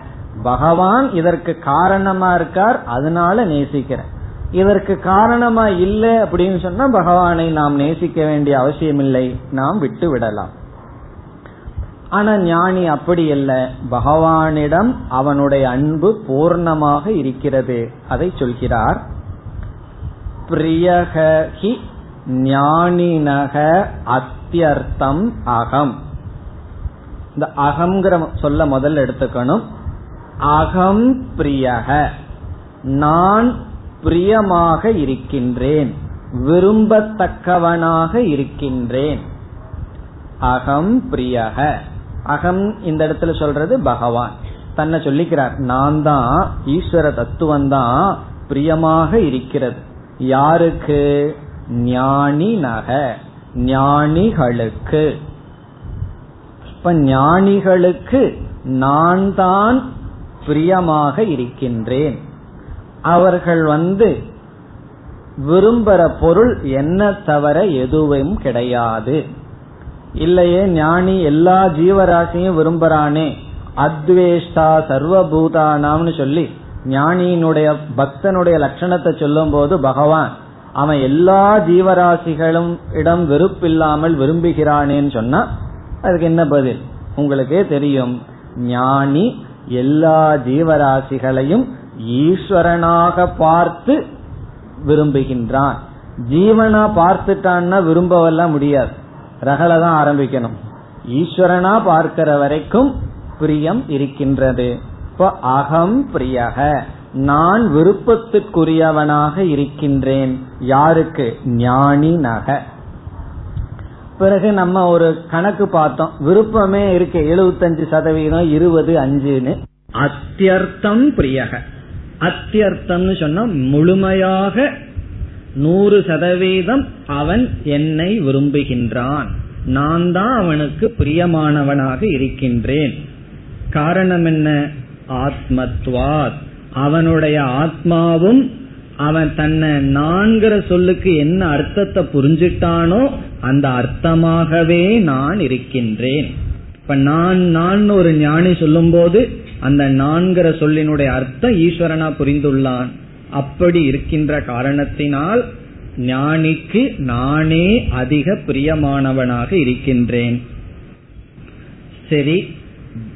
பகவான் இதற்கு காரணமா இருக்கார் அதனால நேசிக்கிறேன் இதற்கு காரணமா இல்லை அப்படின்னு சொன்னா பகவானை நாம் நேசிக்க வேண்டிய அவசியம் இல்லை நாம் விட்டு விடலாம். ஆனா ஞானி அப்படி அல்ல பகவானிடம் அவனுடைய அன்பு பூர்ணமாக இருக்கிறது. அதை சொல்கிறார். பிரியகி ஞானினக அத்தியர்த்தம் அகம். இந்த அகங்கிற சொல்ல முதல்ல எடுத்துக்கணும். அகம் பிரியக. நான் பிரியமாக இருக்கின்றேன். விரும்பத்தக்கவனாக இருக்கின்றேன். அகம் பிரியக. அகம் இந்த இடத்துல சொல்றது பகவான். தன்னை சொல்லிக்கிறார் நான் தான் ஈஸ்வர தத்துவம் தான் பிரியமாக இருக்கிறது. யாருக்கு? ஞானி நக ஞானிகளுக்கு. இப்ப ஞானிகளுக்கு நான் தான் பிரியமாக இருக்கின்றேன். அவர்கள் வந்து விரும்புற பொருள் என்ன தவிர எதுவும் கிடையாது. இல்லையே ஞானி எல்லா ஜீவராசியும் விரும்புறானே. அத்வேஷ்டா சர்வபூதானாம்னு சொல்லி ஞானியினுடைய பக்தனுடைய லட்சணத்தை சொல்லும் போது பகவான் அவன் எல்லா ஜீவராசிகளும் இடம் வெறுப்பில்லாமல் விரும்புகிறானேன்னு சொன்னா அதுக்கு என்ன பதில்? உங்களுக்கே தெரியும் ஞானி எல்லா ஜீவராசிகளையும் ஈஸ்வரனாக பார்த்து விரும்புகின்றான். ஜீவனா பார்த்துட்டான்னா விரும்பவெல்லாம் முடியாது. ரகல தான் ஆரம்பிக்கணும். ஈஸ்வரனா பார்க்கிற வரைக்கும் பிரியம் இருக்கின்றது. இப்போ அகம் பிரியக. நான் விருப்பத்துக்குரியவனாக இருக்கின்றேன். யாருக்கு? ஞானி நக. பிறகு நம்ம ஒரு கணக்கு பார்த்தோம். விருப்பமே இருக்கு. எழுபத்தஞ்சு சதவீதம் இருபது அஞ்சுன்னு. அத்தியர்த்தம் பிரியக. அத்தியர்த்தம்னு சொன்னா முழுமையாக நூறு சதவீதம் அவன் என்னை விரும்புகின்றான். நான் தான் அவனுக்கு பிரியமானவனாக இருக்கின்றேன். காரணம் என்ன? ஆத்மத்வாத். அவனுடைய ஆத்மாவும் அவன் தன்னை நான்கிற சொல்லுக்கு என்ன அர்த்தத்தை புரிஞ்சிட்டானோ அந்த அர்த்தமாகவே நான் இருக்கின்றேன். இப்ப நான் நான் ஒரு ஞானி சொல்லும் போது அந்த நான்கிற சொல்லினுடைய அர்த்தம் ஈஸ்வரனா புரிந்துள்ளான். அப்படி இருக்கின்ற காரணத்தினால் ஞானிக்கு நானே அதிக பிரியமானவனாக இருக்கின்றேன். சரி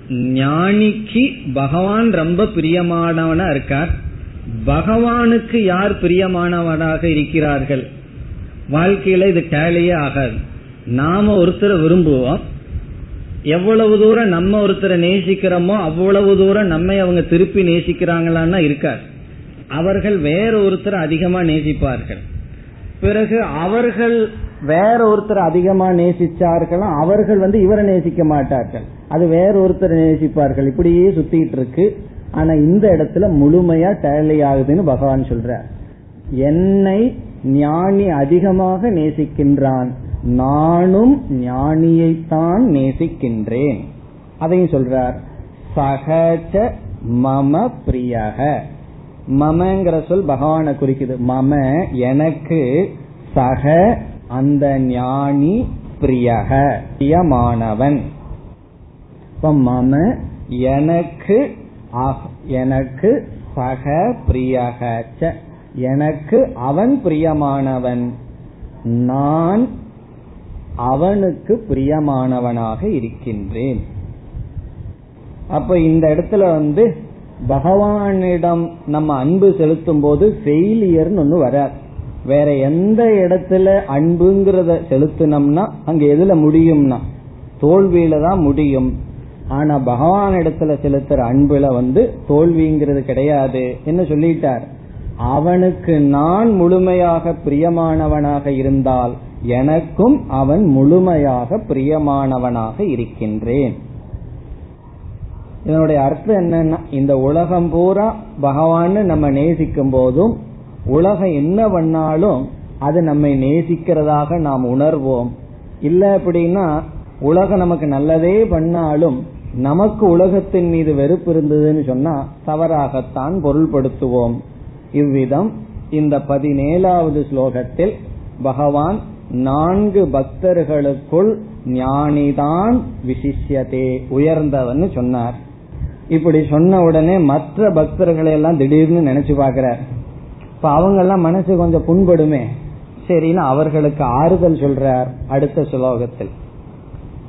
ஞானிக்கு பகவான் ரொம்ப பிரியமானவனா இருக்கார். பகவானுக்கு யார் பிரியமானவனாக இருக்கிறார்கள்? வாழ்க்கையில இது டேலியே ஆகாது. நாம ஒருத்தரை விரும்புவோம். எவ்வளவு தூரம் நம்ம ஒருத்தரை நேசிக்கிறோமோ அவ்வளவு தூரம் நம்ம அவங்க திருப்பி நேசிக்கிறாங்களான்னா இருக்கார் அவர்கள் வேற ஒருத்தரை அதிகமா நேசிப்பார்கள். பிறகு அவர்கள் வேற ஒருத்தர் அதிகமா நேசிச்சார்களும் அவர்கள் வந்து இவரை நேசிக்க மாட்டார்கள். அது வேற ஒருத்தர் நேசிப்பார்கள். இப்படியே சுத்திட்டு இருக்கு ஆனா இந்த இடத்துல முழுமையா டேலி ஆகுதுன்னு பகவான் சொல்றார். என்னை ஞானி அதிகமாக நேசிக்கின்றான். நானும் ஞானியைத்தான் நேசிக்கின்றேன். அதையும் சொல்றார். சகஜ மம பிரியக. மமங்கிற சொல் பகவான குறிக்குது. மம எனக்கு சக அந்த ஞானி பிரியக. பிரியமானவன். மம எனக்கு எனக்கு சக பிரியக எனக்கு அவன் பிரியமானவன். நான் அவனுக்கு பிரியமானவனாக இருக்கின்றேன். அப்ப இந்த இடத்துல வந்து பகவானிடம் நம்ம அன்பு செலுத்தும் போது ஃபெயிலியர்னு ஒண்ணு வராது. வேற எந்த இடத்துல அன்புங்கிறத செலுத்தினோம்னா அங்க எதுல முடியும்னா தோல்வியில தான் முடியும். ஆனா பகவான் இடத்துல செலுத்துற அன்புல வந்து தோல்விங்கிறது கிடையாது என்ன சொல்லிட்டார். அவனுக்கு நான் முழுமையாக பிரியமானவனாக இருந்தால் எனக்கும் அவன் முழுமையாக பிரியமானவனாக இருக்கின்றேன். இதனுடைய அர்த்தம் என்னன்னா இந்த உலகம் பூரா பகவான் நம்ம நேசிக்கும் போதும் உலகம் என்ன பண்ணாலும் அது நம்மை நேசிக்கிறதாக நாம் உணர்வோம். இல்ல அப்படின்னா உலகம் நமக்கு நல்லதே பண்ணாலும் நமக்கு உலகத்தின் மீது வெறுப்பு இருந்ததுன்னு சொன்னா தவறாகத்தான் பொருள்படுத்துவோம். இவ்விதம் இந்த பதினேழாவது ஸ்லோகத்தில் பகவான் நான்கு பக்தர்களுக்குள் ஞானிதான் விசிஷ்யதே உயர்ந்தவன் சொன்னார். இப்படி சொன்ன உடனே மற்ற பக்தர்களை எல்லாம் திடீர்னு நினைச்சு பாக்கிறார் இப்ப அவங்க எல்லாம் மனசு கொஞ்சம் புண்படுமே. சரின்னு அவர்களுக்கு ஆறுதல் சொல்றார் அடுத்த ஸ்லோகத்தில்.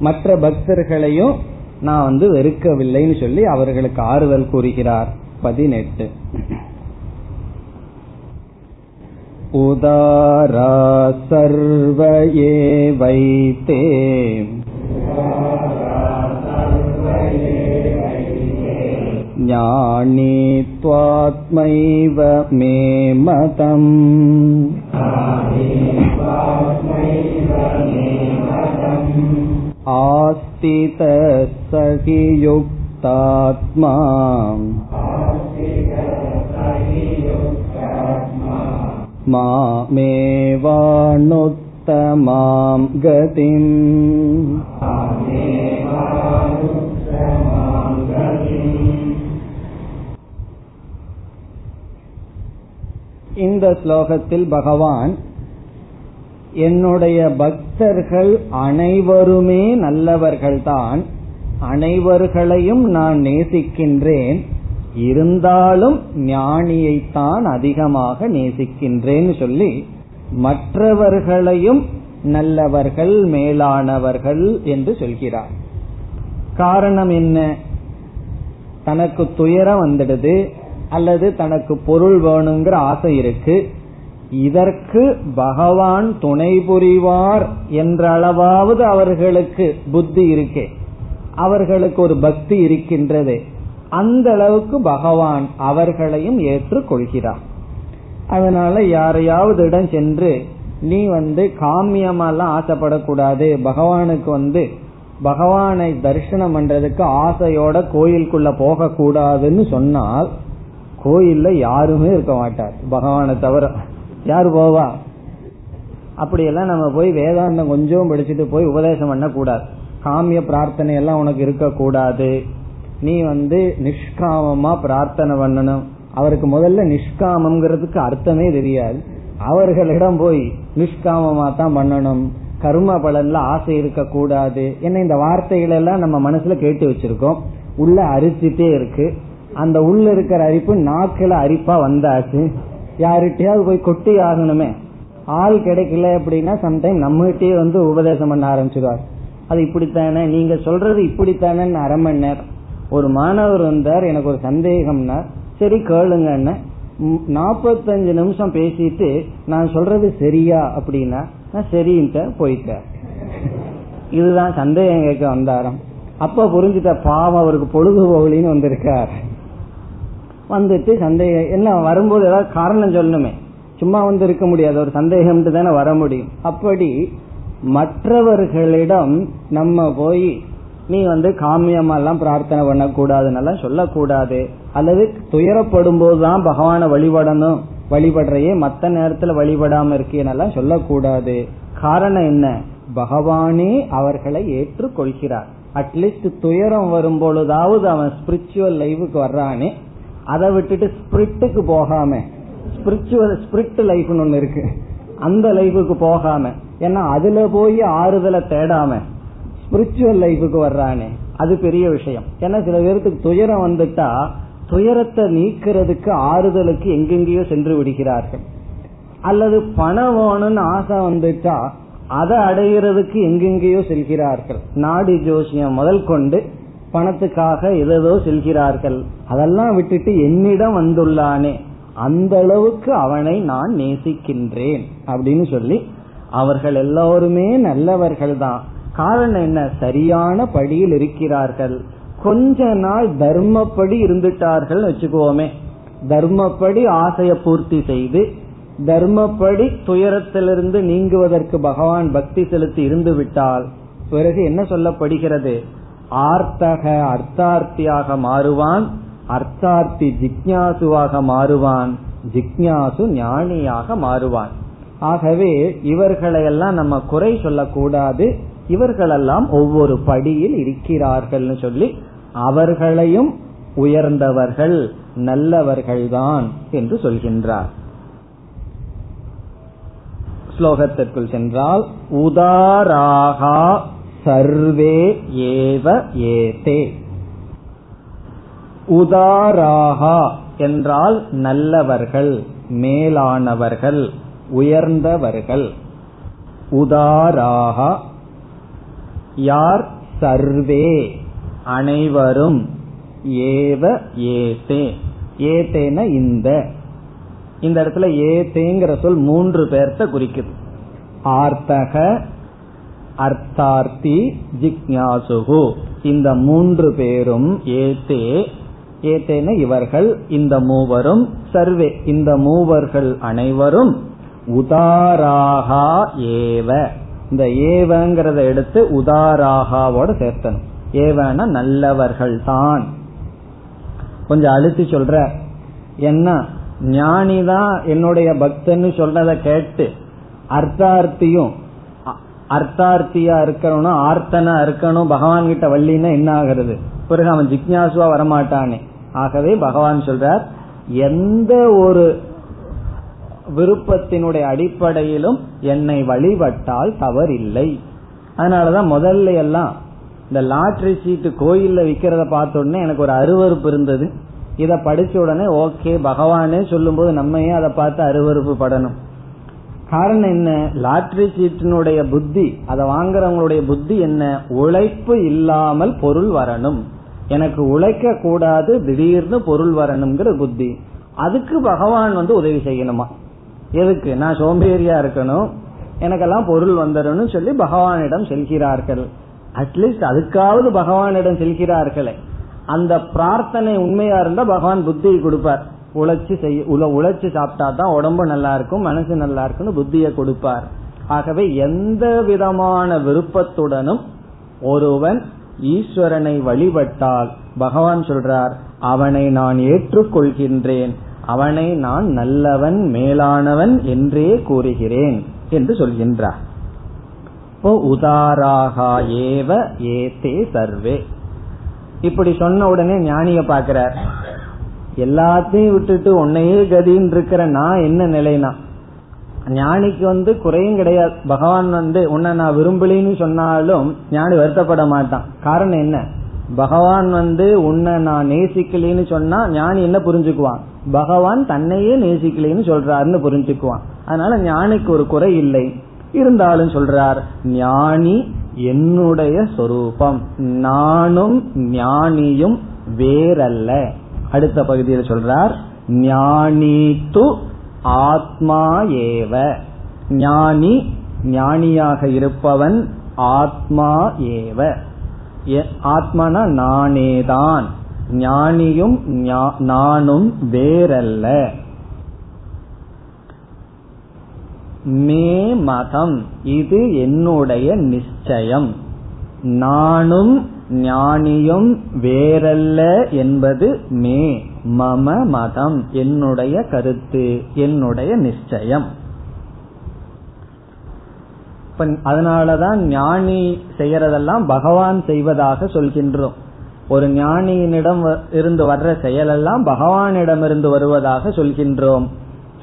மற்ற பக்தர்களையும் நான் வந்து வெறுக்கவில்லைன்னு சொல்லி அவர்களுக்கு ஆறுதல் கூறுகிறார் பதினெட்டு उदारा सर्व एवैते ज्ञानी त्वात्मैव मे मतम् आस्तितः स हि युक्तात्मा मामेवानुत्तमां गतिम् இந்த ஸ்லோகத்தில் பகவான் என்னுடைய பக்தர்கள் அனைவருமே நல்லவர்கள்தான். அனைவர்களையும் நான் நேசிக்கின்றேன். இருந்தாலும் ஞானியைத்தான் அதிகமாக நேசிக்கின்றேன்னு சொல்லி மற்றவர்களையும் நல்லவர்கள் மேலானவர்கள் என்று சொல்கிறார். காரணம் என்ன? தனக்கு துயரம் வந்துடுது அல்லது தனக்கு பொருள் வேணுங்கிற ஆசை இருக்கு. இதற்கு பகவான் துணை புரிவார் என்ற அளவாவது அவர்களுக்கு புத்தி இருக்கே. அவர்களுக்கு ஒரு பக்தி இருக்கின்றது. அந்த அளவுக்கு பகவான் அவர்களையும் ஏற்றுக்கொள்கிறார். அதனால யாரையாவது இடம் சென்று நீ வந்து காமியமெல்லாம் ஆசைப்படக்கூடாது. பகவானுக்கு வந்து பகவானை தரிசனம் பண்றதுக்கு ஆசையோட கோயிலுக்குள்ள போக கூடாதுன்னு சொன்னால் கோயில்ல யாருமே இருக்க மாட்டார். பகவானை தவிர யாரு போவா அப்படியெல்லாம் நம்ம போய் வேதாந்தம் கொஞ்சம் படிச்சுட்டு போய் உபதேசம் பண்ணக்கூடாது. காமிய பிரார்த்தனை எல்லாம் உனக்கு இருக்கக்கூடாது. நீ வந்து நிஷ்காமமா பிரார்த்தனை பண்ணணும். அவருக்கு முதல்ல நிஷ்காமம்ங்கிறதுக்கு அர்த்தமே தெரியாது. அவர்களிடம் போய் நிஷ்காமமா தான் பண்ணணும். கர்ம பலன்ல ஆசை இருக்க கூடாது என்ன இந்த வார்த்தைகள் எல்லாம் நம்ம மனசுல கேட்டு வச்சிருக்கோம். உள்ள அரிச்சிட்டே இருக்கு. அந்த உள்ள இருக்கிற அரிப்பு நாக்கில அரிப்பா வந்தாச்சு. யாருகிட்டயாவது போய் கொட்டி ஆகணுமே. ஆள் கிடைக்கல அப்படின்னா சம்டைம் நம்மகிட்டயே வந்து உபதேசம் பண்ண ஆரம்பிச்சிருவார். அது இப்படித்தானே? நீங்க சொல்றது இப்படித்தானே அரை மணி நேரம். ஒரு மாணவர் வந்தார் எனக்கு ஒரு சந்தேகம்னா சரி கேளுங்கன்னு. நாற்பத்தஞ்சு நிமிஷம் பேசிட்டு நான் சொல்றது சரியா அப்படின்னா நான் சரின்ட்டு போயிட்டார். இதுதான் சந்தேகம் கேட்க வந்தாராம். அப்ப புரிஞ்சுட்ட பாவம் அவருக்கு பொழுதுபோகலின்னு வந்திருக்கார். வந்துட்டு சந்தேகம் என்ன வரும்போது ஏதாவது காரணம் சொல்லணுமே. சும்மா வந்து இருக்க முடியாது. ஒரு சந்தேகம் தானே வர முடியும். அப்படி மற்றவர்களிடம் நம்ம போய் நீ வந்து காமியமெல்லாம் பிரார்த்தனை பண்ணக்கூடாதுன்னு சொல்லக்கூடாது. அல்லது துயரப்படும் போதுதான் பகவானை வழிபடணும். வழிபடுறையே மற்ற நேரத்துல வழிபடாம இருக்கேன்னெல்லாம் சொல்லக்கூடாது. காரணம் என்ன? பகவானே அவர்களை ஏற்றுக்கொள்கிறார். அட்லீஸ்ட் துயரம் வரும் பொழுதாவது அவன் ஸ்பிரிச்சுவல் லைஃபுக்கு வர்றானே. அதை விட்டுட்டு ஸ்பிரிட்டுக்கு போகாம ஸ்பிரிச்சுவல் ஸ்பிரிட் லைஃப்னு ஒண்ணு இருக்கு. அந்த லைஃபுக்கு போகாம ஏன்னா அதுல போய் ஆறுதலை தேடாம ஸ்பிரிச்சுவல் லைஃபுக்கு வர்றானே அது பெரிய விஷயம். ஏன்னா சில பேருக்கு துயரம் வந்துட்டா துயரத்தை நீக்கிறதுக்கு ஆறுதலுக்கு எங்கெங்கேயோ சென்று விடுகிறார்கள். அல்லது பணம் வேணும்னு ஆசை வந்துட்டா அதை அடைகிறதுக்கு எங்கெங்கேயோ செல்கிறார்கள். நாடி ஜோசியம் முதல் கொண்டு பணத்துக்காக எதோ செல்கிறார்கள். அதெல்லாம் விட்டுட்டு என்னிடம் வந்துள்ளானே. அந்த அளவுக்கு அவனை நான் நேசிக்கின்றேன் அப்படின்னு சொல்லி அவர்கள் எல்லோருமே நல்லவர்கள் தான். காரணம் என்ன? சரியான படியில் இருக்கிறார்கள். கொஞ்ச நாள் தர்மப்படி இருந்துட்டார்கள் வச்சுக்கோமே. தர்மப்படி ஆசைய பூர்த்தி செய்து தர்மப்படி துயரத்திலிருந்து நீங்குவதற்கு பகவான் பக்தி செலுத்தி இருந்து விட்டால் பிறகு என்ன சொல்லப்படுகிறது? ஆர்த்தக அர்த்தார்த்தியாக மாறுவான் அர்த்தார்த்தி ஜிக்யாசுவாக மாறுவான் ஜிக்யாசு ஞானியாக மாறுவான். ஆகவே இவர்களையெல்லாம் நம்ம குறை சொல்லக்கூடாது இவர்களெல்லாம் ஒவ்வொரு படியில் இருக்கிறார்கள் சொல்லி அவர்களையும் உயர்ந்தவர்கள் நல்லவர்கள்தான் என்று சொல்கின்றார். ஸ்லோகத்திற்குள் சென்றால் உதாராகா சர்வே ஏவ ஏதே. உதாராகா என்றால் நல்லவர்கள் மேலானவர்கள் உயர்ந்தவர்கள். உதாராகா யார்? சர்வே அனைவரும் ஏவ ஏதே. ஏதேன இந்த. இந்த இடத்துல ஏதேங்கிற சொல் மூன்று பேர்த்த குறிக்குது. ஆர்த்தக அர்த்தார்த்தி ஜிக்யாசுகு. இந்த மூன்று பேரும் ஏதே ஏத்தேன இவர்கள் இந்த மூவரும் சர்வே இந்த மூவர்கள் அனைவரும் உதாராகா ஏவ. இந்த ஏவங்கிறத எடுத்து உதாராகாவோட சேர்த்தணும். ஏவன நல்லவர்கள் தான் கொஞ்சம் அழுத்தி சொல்ற. என்ன? ஞானிதான் என்னுடைய பக்தன்னு சொல்றத கேட்டு அர்த்தார்த்தியும் அர்த்தார்த்தியா இருக்கணும் ஆர்த்தனா இருக்கணும். பகவான் கிட்ட வள்ளின்னா என்ன ஆகிறது? பிறகு அவன் ஜிக்யாசுவா வரமாட்டானே. ஆகவே பகவான் சொல்றார் எந்த ஒரு விருப்பத்தினுடைய அடிப்படையிலும் என்னை வழிபட்டால் தவறில்லை. அதனாலதான் முதல்ல எல்லாம் இந்த லாட்ரி சீட்டு கோயில்ல விக்கிறத பார்த்த உடனே எனக்கு ஒரு அருவறுப்பு இருந்தது. இத படிச்ச உடனே ஓகே பகவானே சொல்லும் போது நம்ம ஏன் அதை பார்த்து அருவறுப்பு படணும்? காரணம் என்ன? லாட்ரி சீட்டினுடைய புத்தி அதை வாங்குறவங்களுடைய புத்தி என்ன? உழைப்பு இல்லாமல் பொருள் வரணும். எனக்கு உழைக்க கூடாது திடீர்னு பொருள் வரணுங்கிற புத்தி. அதுக்கு பகவான் வந்து உதவி செய்யணுமா? எதுக்கு? நான் சோம்பேறியா இருக்கணும். எனக்கெல்லாம் பொருள் வந்துடணும் சொல்லி பகவானிடம் செல்கிறார்கள். அட்லீஸ்ட் அதுக்காவது பகவானிடம் செல்கிறார்களே. அந்த பிரார்த்தனை உண்மையா இருந்தா பகவான் புத்தியை கொடுப்பார். உழைச்சு செய்ய உழைச்சு சாப்பிட்டா தான் உடம்பு நல்லா இருக்கும் மனசு நல்லா இருக்கும்னு புத்தியை கொடுப்பார். ஆகவே எந்த விதமான விருப்பத்துடனும் ஒருவன் ஈஸ்வரனை வழிபட்டால் பகவான் சொல்றார் அவனை நான் ஏற்றுக்கொள்கின்றேன் அவனை நான் நல்லவன் மேலானவன் என்றே கூறுகிறேன் என்று சொல்கின்றார். இப்போ உதாராகா ஏவ ஏதே சர்வே. இப்படி சொன்ன உடனே ஞானிய பாக்கிறார் எல்லாத்தையும் விட்டுட்டு உன்னையே கதின்னு இருக்கிற நான் என்ன நிலைனா? ஞானிக்கு வந்து குறையும் கிடையாது. பகவான் வந்து உன்னை நான் விரும்பலின்னு சொன்னாலும் ஞானி வருத்தப்பட மாட்டான். காரணம் என்ன? பகவான் வந்து உன்னை நான் நேசிக்கலின்னு சொன்னா ஞானி என்ன புரிஞ்சுக்குவான்? பகவான் தன்னையே நேசிக்கலின்னு சொல்றாருன்னு புரிஞ்சுக்குவான். அதனால ஞானிக்கு ஒரு குறை இல்லை. இருந்தாலும் சொல்றார் ஞானி என்னுடைய சொரூபம். நானும் ஞானியும் வேறல்ல. அடுத்த பகுதியில் சொல்றார் ஞானி து ஆத்மா ஏவ. ஞானி ஞானியாக இருப்பவன் ஆத்மா ஏவ. ஆத்மனா நானேதான். ஞானியும் நானும் வேறல்ல. மே மதம் இது என்னுடைய நிச்சயம். நானும் ஞானியும் வேறல்ல என்பது மே மம மதம் என்னுடைய கருத்து என்னுடைய நிச்சயம். அதனாலதான் ஞானி செய்யறதெல்லாம் பகவான் செய்வதாக சொல்கின்றோம். ஒரு ஞானியினிடம் இருந்து வர்ற செயலெல்லாம் பகவானிடம் இருந்து வருவதாக சொல்கின்றோம்.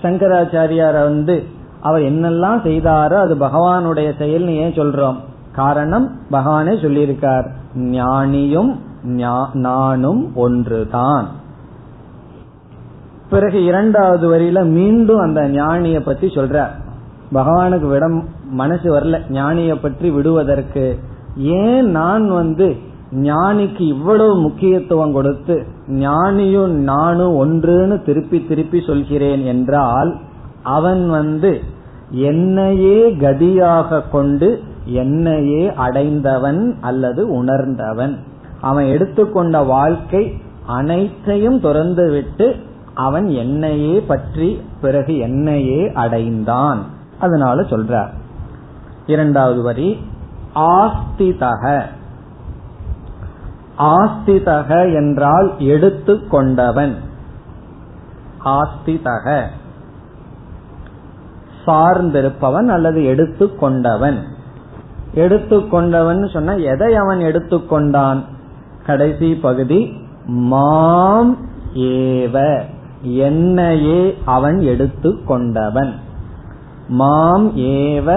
சங்கராச்சாரியார வந்து அவர் என்னெல்லாம் செய்தாரோ அது பகவானுடைய செயல்னு ஏன் சொல்றோம்? காரணம் பகவானே சொல்லியிருக்கார். ஞானியும் நானும் ஒன்றுதான். பிறகு இரண்டாவது வரியில மீண்டும் அந்த ஞானிய பத்தி சொல்ற பகவானுக்கு விட மனசு வரல. ஞானிய பற்றி விடுவதற்கு ஏன் நான் வந்து ஞானிக்கு இவ்வளவு முக்கியத்துவம் கொடுத்து ஞானியும் நானும் ஒன்றுன்னு திருப்பி திருப்பி சொல்கிறேன் என்றால் அவன் வந்து என்னையே கதியாக கொண்டு என்னையே அடைந்தவன் அல்லது உணர்ந்தவன். அவன் எடுத்துக்கொண்ட வாழ்க்கை அனைத்தையும் துறந்து விட்டு அவன் என்னையே பற்றி பிறகு என்னையே அடைந்தான். அதனால சொல்றார். இரண்டாவது வரி ஆஸ்திதக. ஆஸ்திதக என்றால் எடுத்துக்கொண்டவன். ஆஸ்திதக. சார்ந்திருப்பவன் அல்லது எடுத்து கொண்டவன் எடுத்துக்கொண்டவன் சொன்ன எதை அவன் எடுத்துக்கொண்டான்? கடைசி பகுதி மாம் ஏவ என்னையே அவன் எடுத்துக்கொண்டவன். மாம் ஏவ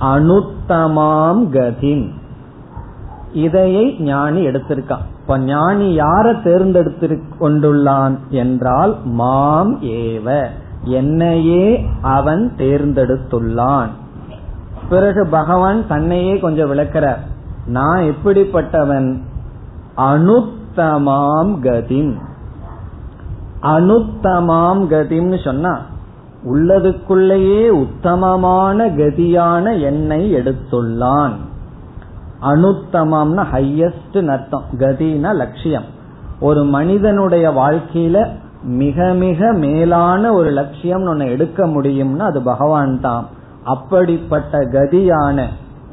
அனுத்தமாம் கதிம் இதையை ஞானி எடுத்திருக்கான். இப்ப ஞானி யார தேர்ந்தெடுத்து கொண்டுள்ளான் என்றால் மாம் ஏவ என்னையே அவன் தேர்ந்தெடுத்துள்ளான். பிறகு பகவான் தன்னையே கொஞ்சம் விளக்கிறார். நான் எப்படிப்பட்டவன்? அனுத்தமாம் கதிம். அனுத்தமாம் கதிம்னு சொன்னா உள்ளதுக்குள்ளேயே உத்தமமான கதியான எண்ணை எடுத்துள்ளான். அனுத்தமம்னா ஹையஸ்ட் அர்த்தம். கதினா லட்சியம். ஒரு மனிதனுடைய வாழ்க்கையில மிக மிக மேலான ஒரு லட்சியம் ஒன்னு எடுக்க முடியும்னா அது பகவான் தான் அப்படிப்பட்ட கதியான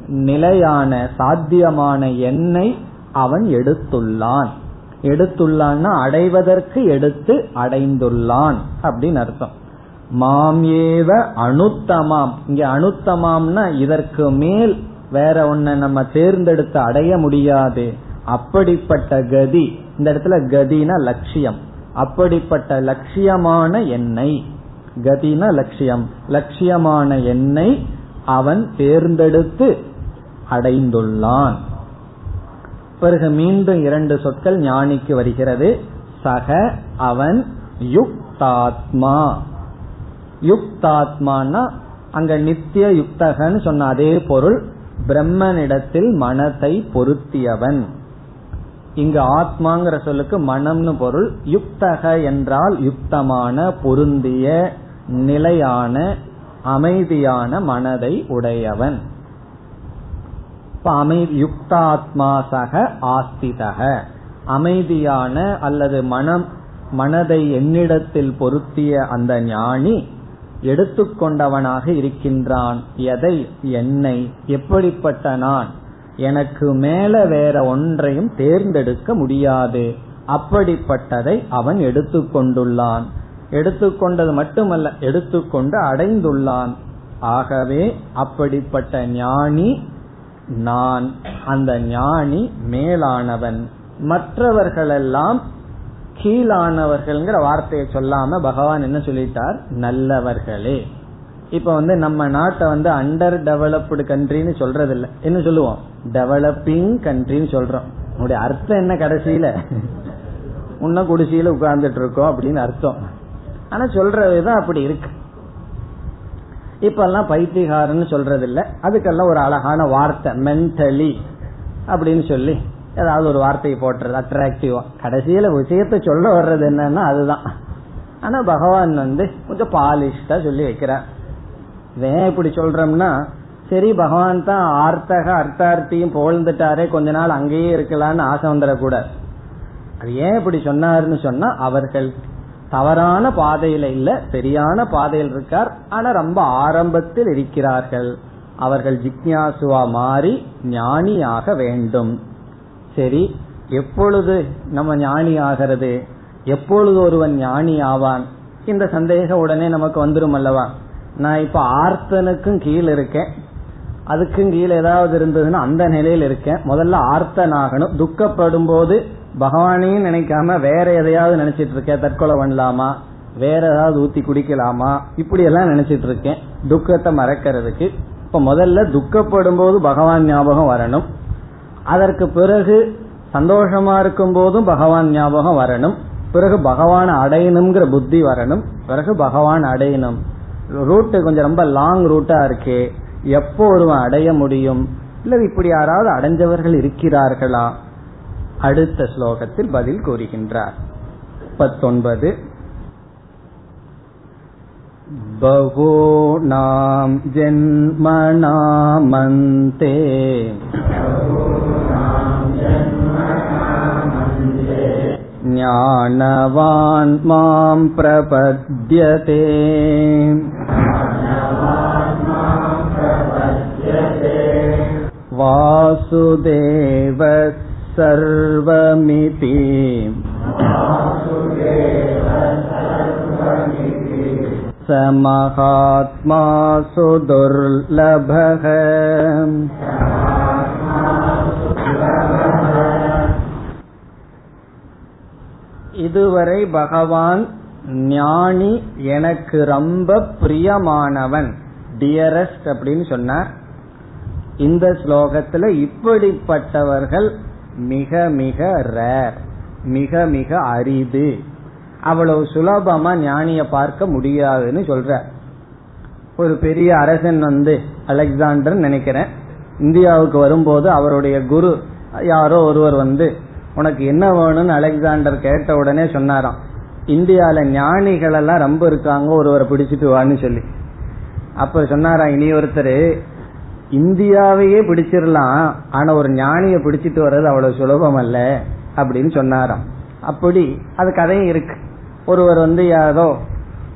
நிலையான சாத்தியமான எண்ணை அவன் எடுத்துள்ளான். எடுத்துள்ளான்னா அடைவதற்கு எடுத்து அடைந்துள்ளான் அப்படின்னு அர்த்தம். மாம் ஏவ அனுத்தமாம். இங்க அனுத்தமாம்னா இதற்கு மேல் வேற ஒன்ன நம்ம தேர்ந்தெடுத்து அடைய முடியாது. அப்படிப்பட்ட கதி. இந்த இடத்துல கதினா லட்சியம். அப்படிப்பட்ட லட்சியமான எண்ணெய் கதின லட்சியம். லட்சியமான என்னை அவன் தேர்ந்தெடுத்து அடைந்துள்ளான். பிறகு மீண்டும் இரண்டு சொற்கள் ஞானிக்கு வருகிறது. சக அவன் யுக்தாத்மா. யுக்தாத்மானா அங்க நித்திய யுக்தகன்னு சொன்ன அதே பொருள் பிரம்மனிடத்தில் மனத்தை பொருத்தியவன். இங்கு ஆத்மாங்கிற சொல்லுக்கு மனம்னு பொருள் யுக்தக என்றால் யுக்தமான பொருந்திய நிலையான அமைதியான மனதை உடையவன். அமை யுக்தாத்மா சக ஆஸ்திதக. அமைதியான அல்லது மனம் மனதை என்னிடத்தில் பொருத்திய அந்த ஞானி எடுத்துக்கொண்டவனாக இருக்கின்றான். எதை? என்னை. எப்படிப்பட்ட நான்? எனக்கு மேல வேற ஒன்றையும் தேர்ந்தெடுக்க முடியாது. அப்படிப்பட்டதை அவன் எடுத்துக்கொண்டுள்ளான். எடுத்துக்கொண்டது மட்டுமல்ல எடுத்துக்கொண்டு அடைந்துள்ளான். ஆகவே அப்படிப்பட்ட ஞானி நான். அந்த ஞானி மேலானவன். மற்றவர்களெல்லாம் கீழானவர்கள்ங்கிற வார்த்தையை சொல்லாம பகவான் என்ன சொல்லிட்டார்? நல்லவர்களே. இப்ப வந்து நம்ம நாட்டை வந்து அண்டர் டெவலப்டு கண்ட்ரின்னு சொல்றது இல்ல என்ன சொல்லுவோம்? டெவலப்பிங் கண்ட்ரின்னு சொல்றோம். உன்னுடைய அர்த்தம் என்ன கடைசியில? உன்ன குடிசையில உட்கார்ந்துட்டு இருக்கோம் அப்படின்னு அர்த்தம். ஆனா சொல்ற விதம் அப்படி இருக்கு. இப்ப எல்லாம் பைத்தியகாரன்னு சொல்றது இல்ல அதுக்கெல்லாம் ஒரு அழகான வார்த்தை மென்டலி அப்படின்னு சொல்லி ஏதாவது ஒரு வார்த்தையை போட்டுறது அட்ராக்டிவா கடைசியில விஷயத்த சொல்ல வர்றது என்னன்னா அதுதான். ஆனா பகவான் வந்து கொஞ்சம் பாலிஷ்டா சொல்லி வைக்கிறார். ஏன் இப்படி சொல்றோம்னா சரி பகவான் தான் ஆர்த்தக அர்த்தார்த்தியும் புகழ்ந்துட்டாரே கொஞ்ச நாள் அங்கேயே இருக்கலாம்னு ஆசை வந்துடக்கூடாது. அது ஏன் இப்படி சொன்னாருன்னு சொன்னா அவர்கள் தவறான பாதையில இல்ல சரியான பாதையில் இருக்கார். ஆனா ரொம்ப ஆரம்பத்தில் இருக்கிறார்கள். அவர்கள் ஜிக்யாசுவா மாறி ஞானியாக வேண்டும். சரி எப்பொழுது நம்ம ஞானி ஆகிறது? எப்பொழுது ஒருவன் ஞானி ஆவான்? இந்த சந்தேகம் உடனே நமக்கு வந்துடும் அல்லவா? நான் இப்ப ஆர்த்தனுக்கும் கீழ் இருக்கேன். அதுக்கும் கீழே ஏதாவது இருந்ததுன்னா அந்த நிலையில் இருக்கேன். முதல்ல ஆர்த்தனாகணும். துக்கப்படும் போது பகவானையும் நினைக்காம வேற எதையாவது நினைச்சிட்டு இருக்கேன். தற்கொலை பண்ணலாமா? வேற ஏதாவது ஊத்தி குடிக்கலாமா? இப்படி எல்லாம் நினைச்சிட்டு இருக்கேன். துக்கத்தை மறக்கிறதுக்கு. இப்ப முதல்ல துக்கப்படும் போது பகவான் ஞாபகம் வரணும். அதற்கு பிறகு சந்தோஷமா இருக்கும் போதும் பகவான் ஞாபகம் வரணும். பிறகு பகவான் அடையணுங்கிற புத்தி வரணும். பிறகு பகவான் அடையணும். ரூட்டு கொஞ்சம் ரொம்ப லாங் ரூட்டா இருக்கே. எப்போ ஒருவன் அடைய முடியும்? இல்ல இப்படி யாராவது அடைஞ்சவர்கள் இருக்கிறார்களா? அடுத்த ஸ்லோகத்தில் பதில் கூறுகின்றார் பத்தொன்பது बहूनां जन्मनामन्ते ज्ञानवान् मां प्रपद्यते वासुदेव सर्वमिति स महात्मा सुदुर्लभः இதுவரை பகவான் ஞானி எனக்கு ரொம்ப பிரியமானவன் டியரஸ்ட் அப்படின்னு சொன்னார் இந்த ஸ்லோகத்துல இப்படிப்பட்டவர்கள் மிக மிக ரேர் மிக மிக அரிது. அவ்வளவு சுலபமா ஞானிய பார்க்க முடியாதுன்னு சொல்ற. ஒரு பெரிய அரசன் வந்து அலெக்சாண்டர் நினைக்கிறேன். இந்தியாவுக்கு வரும்போது அவருடைய குரு யாரோ ஒருவர் வந்து உனக்கு என்ன வேணும்னு அலெக்சாண்டர் கேட்ட உடனே சொன்னாராம். இந்தியால ஞானிகள் எல்லாம் ரொம்ப இருக்காங்க ஒருவரை பிடிச்சிட்டு வான்னு சொல்லி. அப்ப சொன்னாரா இனி ஒருத்தர் இந்தியாவையே பிடிச்சிடலாம் ஆனா ஒரு ஞானிய பிடிச்சிட்டு வர்றது அவ்வளவு சுலபம் அல்ல அப்படின்னு சொன்னாராம். அப்படி அது கதையும் இருக்கு. ஒருவர் வந்து யாரோ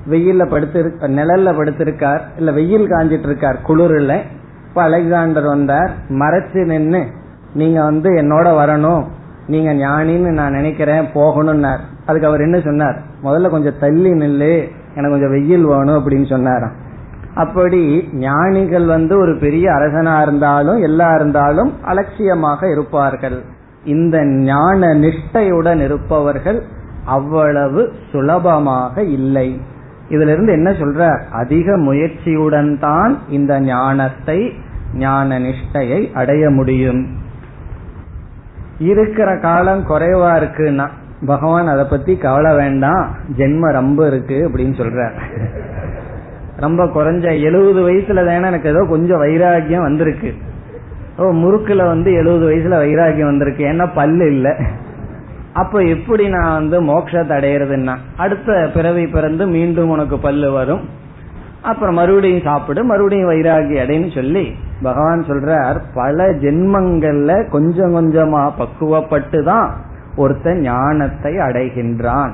வெயில்ல படுத்து நிழல்ல படுத்திருக்கார் இல்ல வெயில் காஞ்சிட்டு இருக்கார் குளிர்ல. இப்ப அலெக்சாண்டர் வந்தார் மறைச்சு நின்று நீங்க வந்து என்னோட வரணும் நீங்க ஞானின்னு நான் நினைக்கிறேன் போகணும்னார். அதுக்கு அவர் என்ன சொன்னார்? முதல்ல கொஞ்சம் தள்ளி நில்லு எனக்கு கொஞ்சம் வெயில் வேணும் அப்படின்னு சொன்னாராம். அப்படி ஞானிகள் வந்து ஒரு பெரிய அரசனா இருந்தாலும் எல்லா இருந்தாலும் அலட்சியமாக இருப்பார்கள். இந்த ஞான நிஷ்டையுடன் இருப்பவர்கள் அவ்வளவு சுலபமாக இல்லை. இதுல இருந்து என்ன சொல்ற? அதிக முயற்சியுடன் தான் இந்த ஞானத்தை ஞான நிஷ்டையை அடைய முடியும். இருக்கிற காலம் குறைவா இருக்குன்னா பகவான் அதை பத்தி கவலை வேண்டாம் ஜென்ம ரொம்ப இருக்கு அப்படின்னு சொல்ற. ரொம்ப குறைஞ்ச எழுபது வயசுல தானே எனக்கு ஏதோ கொஞ்சம் வைராகியம் வந்திருக்கு. ஓ முறுக்குல வந்து எழுபது வயசுல வைராகியம் வந்திருக்கு. ஏன்னா பல்லு இல்லை. அப்ப எப்படி நான் வந்து மோட்சத்தை அடையிறதுன்னா அடுத்த பிறவி பிறந்து மீண்டும் உனக்கு பல்லு வரும். அப்புறம் மறுபடியும் சாப்பிடு மறுபடியும் வைராகி அடைன்னு சொல்லி பகவான் சொல்றார் பல ஜென்மங்கள்ல கொஞ்சம் கொஞ்சமா பக்குவப்பட்டு தான் ஒருத்தன் ஞானத்தை அடைகின்றான்.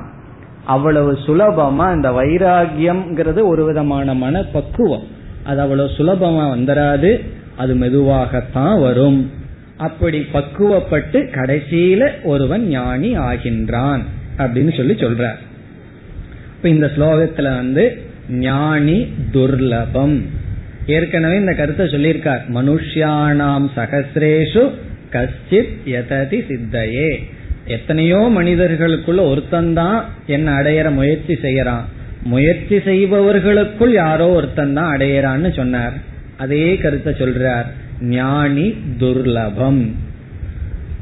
அவ்வளவு சுலபமா இந்த வைராகியம்ங்கிறது ஒரு விதமான மன பக்குவம் அது அவ்வளவு சுலபமா வந்துடாது அது மெதுவாகத்தான் வரும். அப்படி பக்குவப்பட்டு கடைசியில ஒருவன் ஞானி ஆகின்றான் அப்படின்னு சொல்லி சொல்றார். இப்ப இந்த ஸ்லோகத்துல வந்து ஞானி துர்லபம். ஏற்கனவே இந்த கருத்தை சொல்லியிருக்கார். மனுஷியானாம் சகசிரேஷு கஷ்டித் யததி சித்தையே. எத்தனையோ மனிதர்களுக்குள்ள ஒருத்தந்தான் என்ன அடையிற முயற்சி செய்யறான். முயற்சி செய்பவர்களுக்குள் யாரோ ஒருத்தன் தான் அடையறான்னு சொன்னார். அதே கருத்தை சொல்றார். ஞானி துர்லபம்.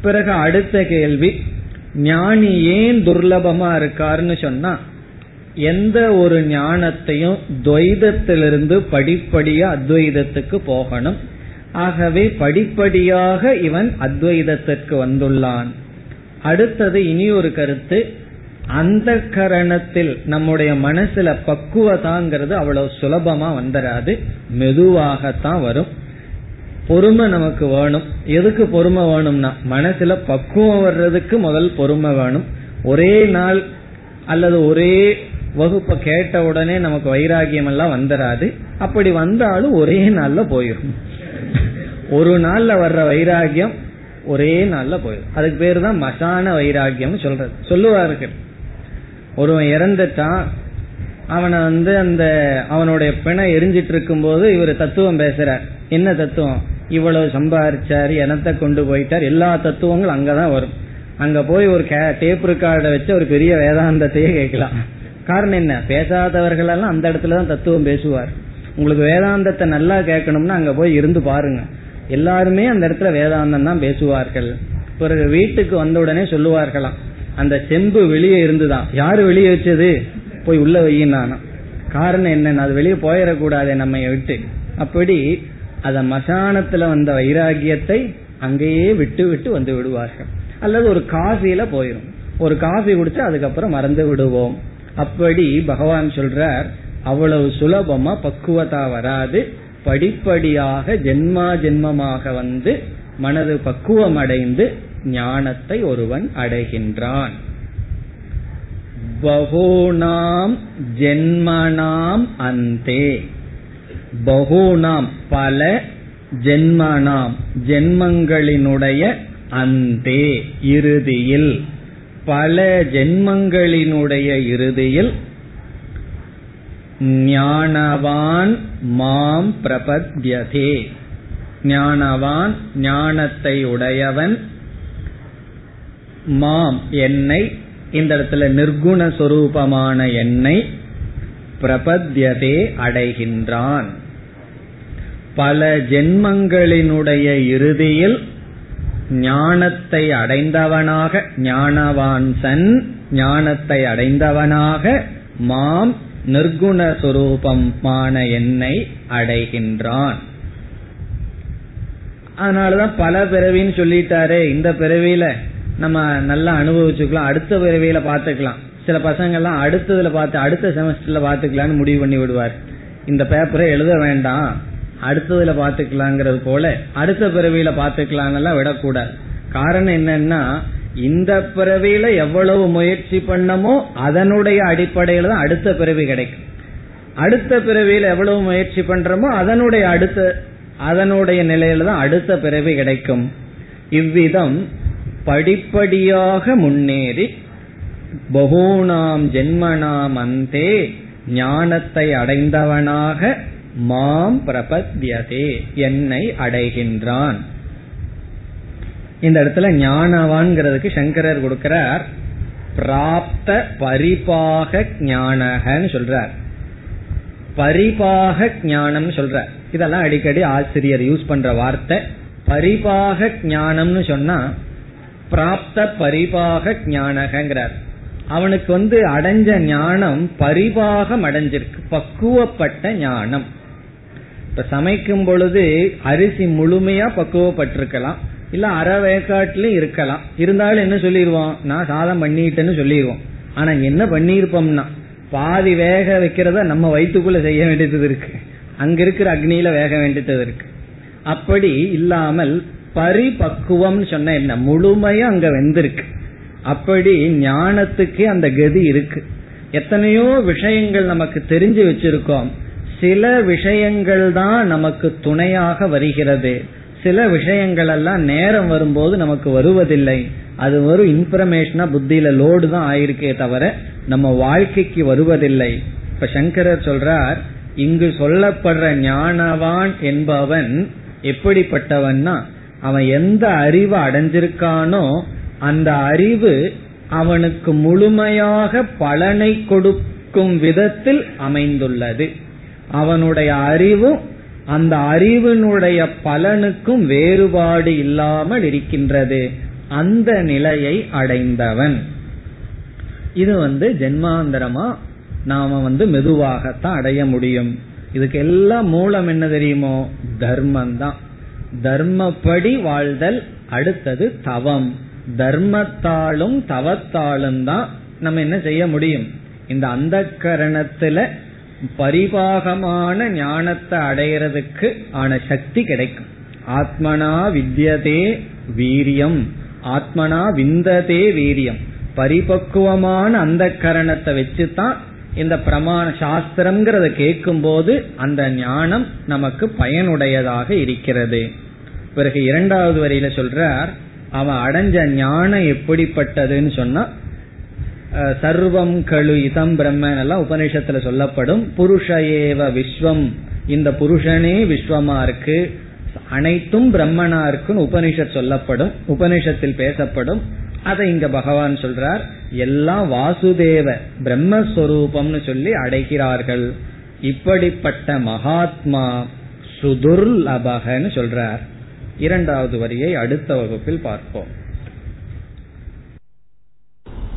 பிறகு அடுத்த கேள்வி ஞானி ஏன் துர்லபமா இருக்காருன்னு சொன்னா எந்த ஒரு ஞானத்தையும் துவைதத்திலிருந்து படிப்படியா அத்வைதத்துக்கு போகணும். ஆகவே படிப்படியாக இவன் அத்வைதத்திற்கு வந்துள்ளான். அடுத்தது இனி ஒரு கருத்து அந்த கரணத்தில் நம்முடைய மனசுல பக்குவதாங்கிறது அவ்வளவு சுலபமா வந்துடாது மெதுவாகத்தான் வரும். பொறுமை நமக்கு வேணும். எதுக்கு பொறுமை வேணும்னா மனசுல பக்குவம் வர்றதுக்கு முதல் பொறுமை வேணும். ஒரே நாள் அல்லது ஒரே வகுப்பை கேட்ட உடனே நமக்கு வைராகியம் எல்லாம் வந்துடாது அப்படி வந்தாலும் ஒரே நாள்ல போயிடும் ஒரு நாள்ல வர்ற வைராகியம் ஒரே நாள்ல போயிடும். அதுக்கு பேரு தான் மசான வைராகியம் சொல்றது. சொல்லுவார்கள் ஒருவன் இறந்துட்டான். அவனை வந்து அந்த அவனுடைய பிணை எரிஞ்சிட்டு இருக்கும் போது இவர் தத்துவம் பேசுறார். என்ன தத்துவம்? இவ்வளவு சம்பாரிச்சார் எனத்தை கொண்டு போயிட்டார். எல்லா தத்துவங்களும் அங்கதான் வரும். அங்க போய் ஒரு டேப் ரெக்கார்டை வச்சு ஒரு பெரிய வேதாந்தத்தையே கேட்கலாம். காரணம் என்ன? பேசாதவர்கள் எல்லாம் அந்த இடத்துலதான் தத்துவம் பேசுவார். உங்களுக்கு வேதாந்தத்தை நல்லா கேட்கணும்னா அங்க போய் இருந்து பாருங்க. எல்லாருமே அந்த இடத்துல வேதாந்தம் தான் பேசுவார்கள். பிறகு வீட்டுக்கு வந்த உடனே சொல்லுவார்களாம் அந்த செம்பு வெளியே இருந்துதான். யாரு வெளியே வச்சது? போய் உள்ள வையினானா காரணம் என்னன்னு அது வெளியே போயிடக்கூடாது நம்ம விட்டு. அப்படி அத மசானத்துல வந்த வைராகியத்தை அங்கேயே விட்டு விட்டு வந்து விடுவார்கள். அல்லது ஒரு காஃபியில போயிடும் ஒரு காஃபி குடிச்சு அதுக்கப்புறம் மறந்து விடுவோம். அப்படி பகவான் சொல்றார் அவ்வளவு சுலபமா பக்குவதா வராது. படிப்படியாக ஜென்மா ஜென்மமாக வந்து மனது பக்குவம் அடைந்து ஞானத்தை ஒருவன் அடைகின்றான். பகூனாம் ஜென்மனாம் அந்தே. பகூனாம் பல ஜென்மனாம் ஜென்மங்களினுடைய அந்தே இறுதியில். பல ஜென்மங்களினுடைய இறுதியில் ஞானவான் மாம் பிரபத்யதே. ஞானவான் ஞானத்தை உடையவன் மாம் என்னை இந்த இடத்துல நிர்குண சொரூபமான என்னை பிரபத்யதே அடைகின்றான். பல ஜென்மங்களினுடைய இறுதியில் ஞானத்தை அடைந்தவனாக ஞானவான் சன் ஞானத்தை அடைந்தவனாக மாம் நிர்குணஸ்வரூபமான என்னை அடைகின்றான். அதனாலதான் பல பிறவின்னு சொல்லிட்டாரே இந்த பிறவியில நம்ம நல்லா அனுபவிச்சுக்கலாம் அடுத்த பிறவியில பாத்துக்கலாம் சில பசங்க எல்லாம் அடுத்ததுல பார்த்து அடுத்த செமஸ்டர்ல பாத்துக்கலாம்னு முடிவு பண்ணி விடுவார். இந்த பேப்பரை எழுத வேண்டாம் அடுத்ததுல பாத்துக்கலாங்கிறது போல அடுத்த பிறவியில பாத்துக்கலாம் எல்லாம் விடக்கூடாது. காரணம் என்னன்னா இந்த பிறவியில எவ்வளவு முயற்சி பண்ணமோ அதனுடைய அடிப்படையில தான் அடுத்த பிறவி கிடைக்கும். அடுத்த பிறவியில எவ்வளவு முயற்சி பண்றோமோ அதனுடைய அடுத்த அதனுடைய நிலையில தான் அடுத்த பிறவி கிடைக்கும். இவ்விதம் படிப்படியாக முன்னேறி பகூனாம் ஜென்மனாம் அந்தே ஞானத்தை அடைந்தவனாக மாம் பிரபத்யதே என்னை அடைகின்றான். இந்த இடத்துல ஞானவான்கிறதுக்கு சங்கரர் கொடுக்கிறார். பிராப்த பரிபாக ஞானகன்னு சொல்றார். பரிபாக ஞானம் சொல்ற இதெல்லாம் அடிக்கடி ஆசிரியர் யூஸ் பண்ற வார்த்தை. பரிபாக ஞானம்னு சொன்னா பிராப்த பரிபாக ஞானகங்கிறார். அவனுக்கு வந்து அடைஞ்ச ஞானம் பரிபாகம் அடைஞ்சிருக்கு. பக்குவப்பட்ட ஞானம். இப்ப சமைக்கும் பொழுது அரிசி முழுமையா பக்குவப்பட்டிருக்கலாம். இல்ல அரை வேக்காட்டிலும் இருக்கலாம். இருந்தாலும் என்ன சொல்லிடுவோம்? நான் சாதம் பண்ணிட்டேன்னு சொல்லிடுவோம். ஆனா என்ன பண்ணிருப்போம்னா பாதி வேக வைக்கிறத நம்ம வயிற்றுக்குள்ள செய்ய வேண்டியது இருக்கு. அங்க இருக்கிற அக்னியில வேக வேண்டியது இருக்கு. அப்படி இல்லாமல் பரிபக்குவம் சொன்ன என்ன? முழுமையா அங்க வெந்திருக்கு. அப்படி ஞானத்துக்கு அந்த கதி இருக்கு. எத்தனையோ விஷயங்கள் நமக்கு தெரிஞ்சு வச்சிருக்கோம். சில விஷயங்கள் தான் நமக்கு துணையாக வருகிறது. சில விஷயங்கள் எல்லாம் நேரம் வரும்போது நமக்கு வருவதில்லை. அது வரும் இன்ஃபர்மேஷனா புத்தியில லோடு தான் ஆயிருக்கே தவிர நம்ம வாழ்க்கைக்கு வருவதில்லை. இப்ப சங்கரர் சொல்றார் இங்கு சொல்லப்படுற ஞானவான் என்பவன் எப்படிப்பட்டவன்னா அவன் எந்த அறிவு அடைஞ்சிருக்கானோ அந்த அறிவு அவனுக்கு முழுமையாக பலனை கொடுக்கும் விதத்தில் அமைந்துள்ளது. அவனுடைய அறிவும் அந்த அறிவினுடைய பலனுக்கும் வேறுபாடு இல்லாமல் இருக்கின்றது. அந்த நிலையை அடைந்தவன். இது வந்து ஜென்மாந்தரமா நாம வந்து மெதுவாகத்தான் அடைய முடியும். இதுக்கு எல்லாம் மூலம் என்ன தெரியுமோ? தர்மம் தான் தர்மப்படி வாழ்தல் அடுத்தது தவம். தர்மத்தாலும் தவத்தாலும் தான் நம்ம என்ன செய்ய முடியும்? இந்த அந்த கரணத்துல பரிபாகமான ஞானத்தை அடையிறதுக்கு ஆன சக்தி கிடைக்கும். ஆத்மனா வித்யதே வீரியம். ஆத்மனா விந்ததே வீரியம். பரிபக்குவமான அந்த கரணத்தை வச்சுதான் இந்த பிரமாண சாஸ்திரம்ங்கிறத கேட்கும் போது அந்த ஞானம் நமக்கு பயனுடையதாக இருக்கிறது. பிறகு இரண்டாவது வரியில சொல்றார் அவன் அடைஞ்ச ஞானம் எப்படிப்பட்டதுன்னு சொன்னா சர்வம் கழு இதம் பிரம்மன் எல்லாம் உபநிஷத்துல சொல்லப்படும். புருஷ ஏவ விஸ்வம். இந்த புருஷனே விஸ்வமா இருக்கு. அனைத்தும் பிரம்மனா இருக்குன்னு உபனிஷத் சொல்லப்படும். உபனிஷத்தில் பேசப்படும். அதை இங்க பகவான் சொல்றார். எல்லாம் வாசுதேவ பிரம்மஸ்வரூபம்னு சொல்லி அடைகிறார்கள். இப்படிப்பட்ட மகாத்மா சுதுர்லபகன்னு சொல்றார். இரண்டாவது வரியை அடுத்த வகுப்பில் பார்ப்போம்.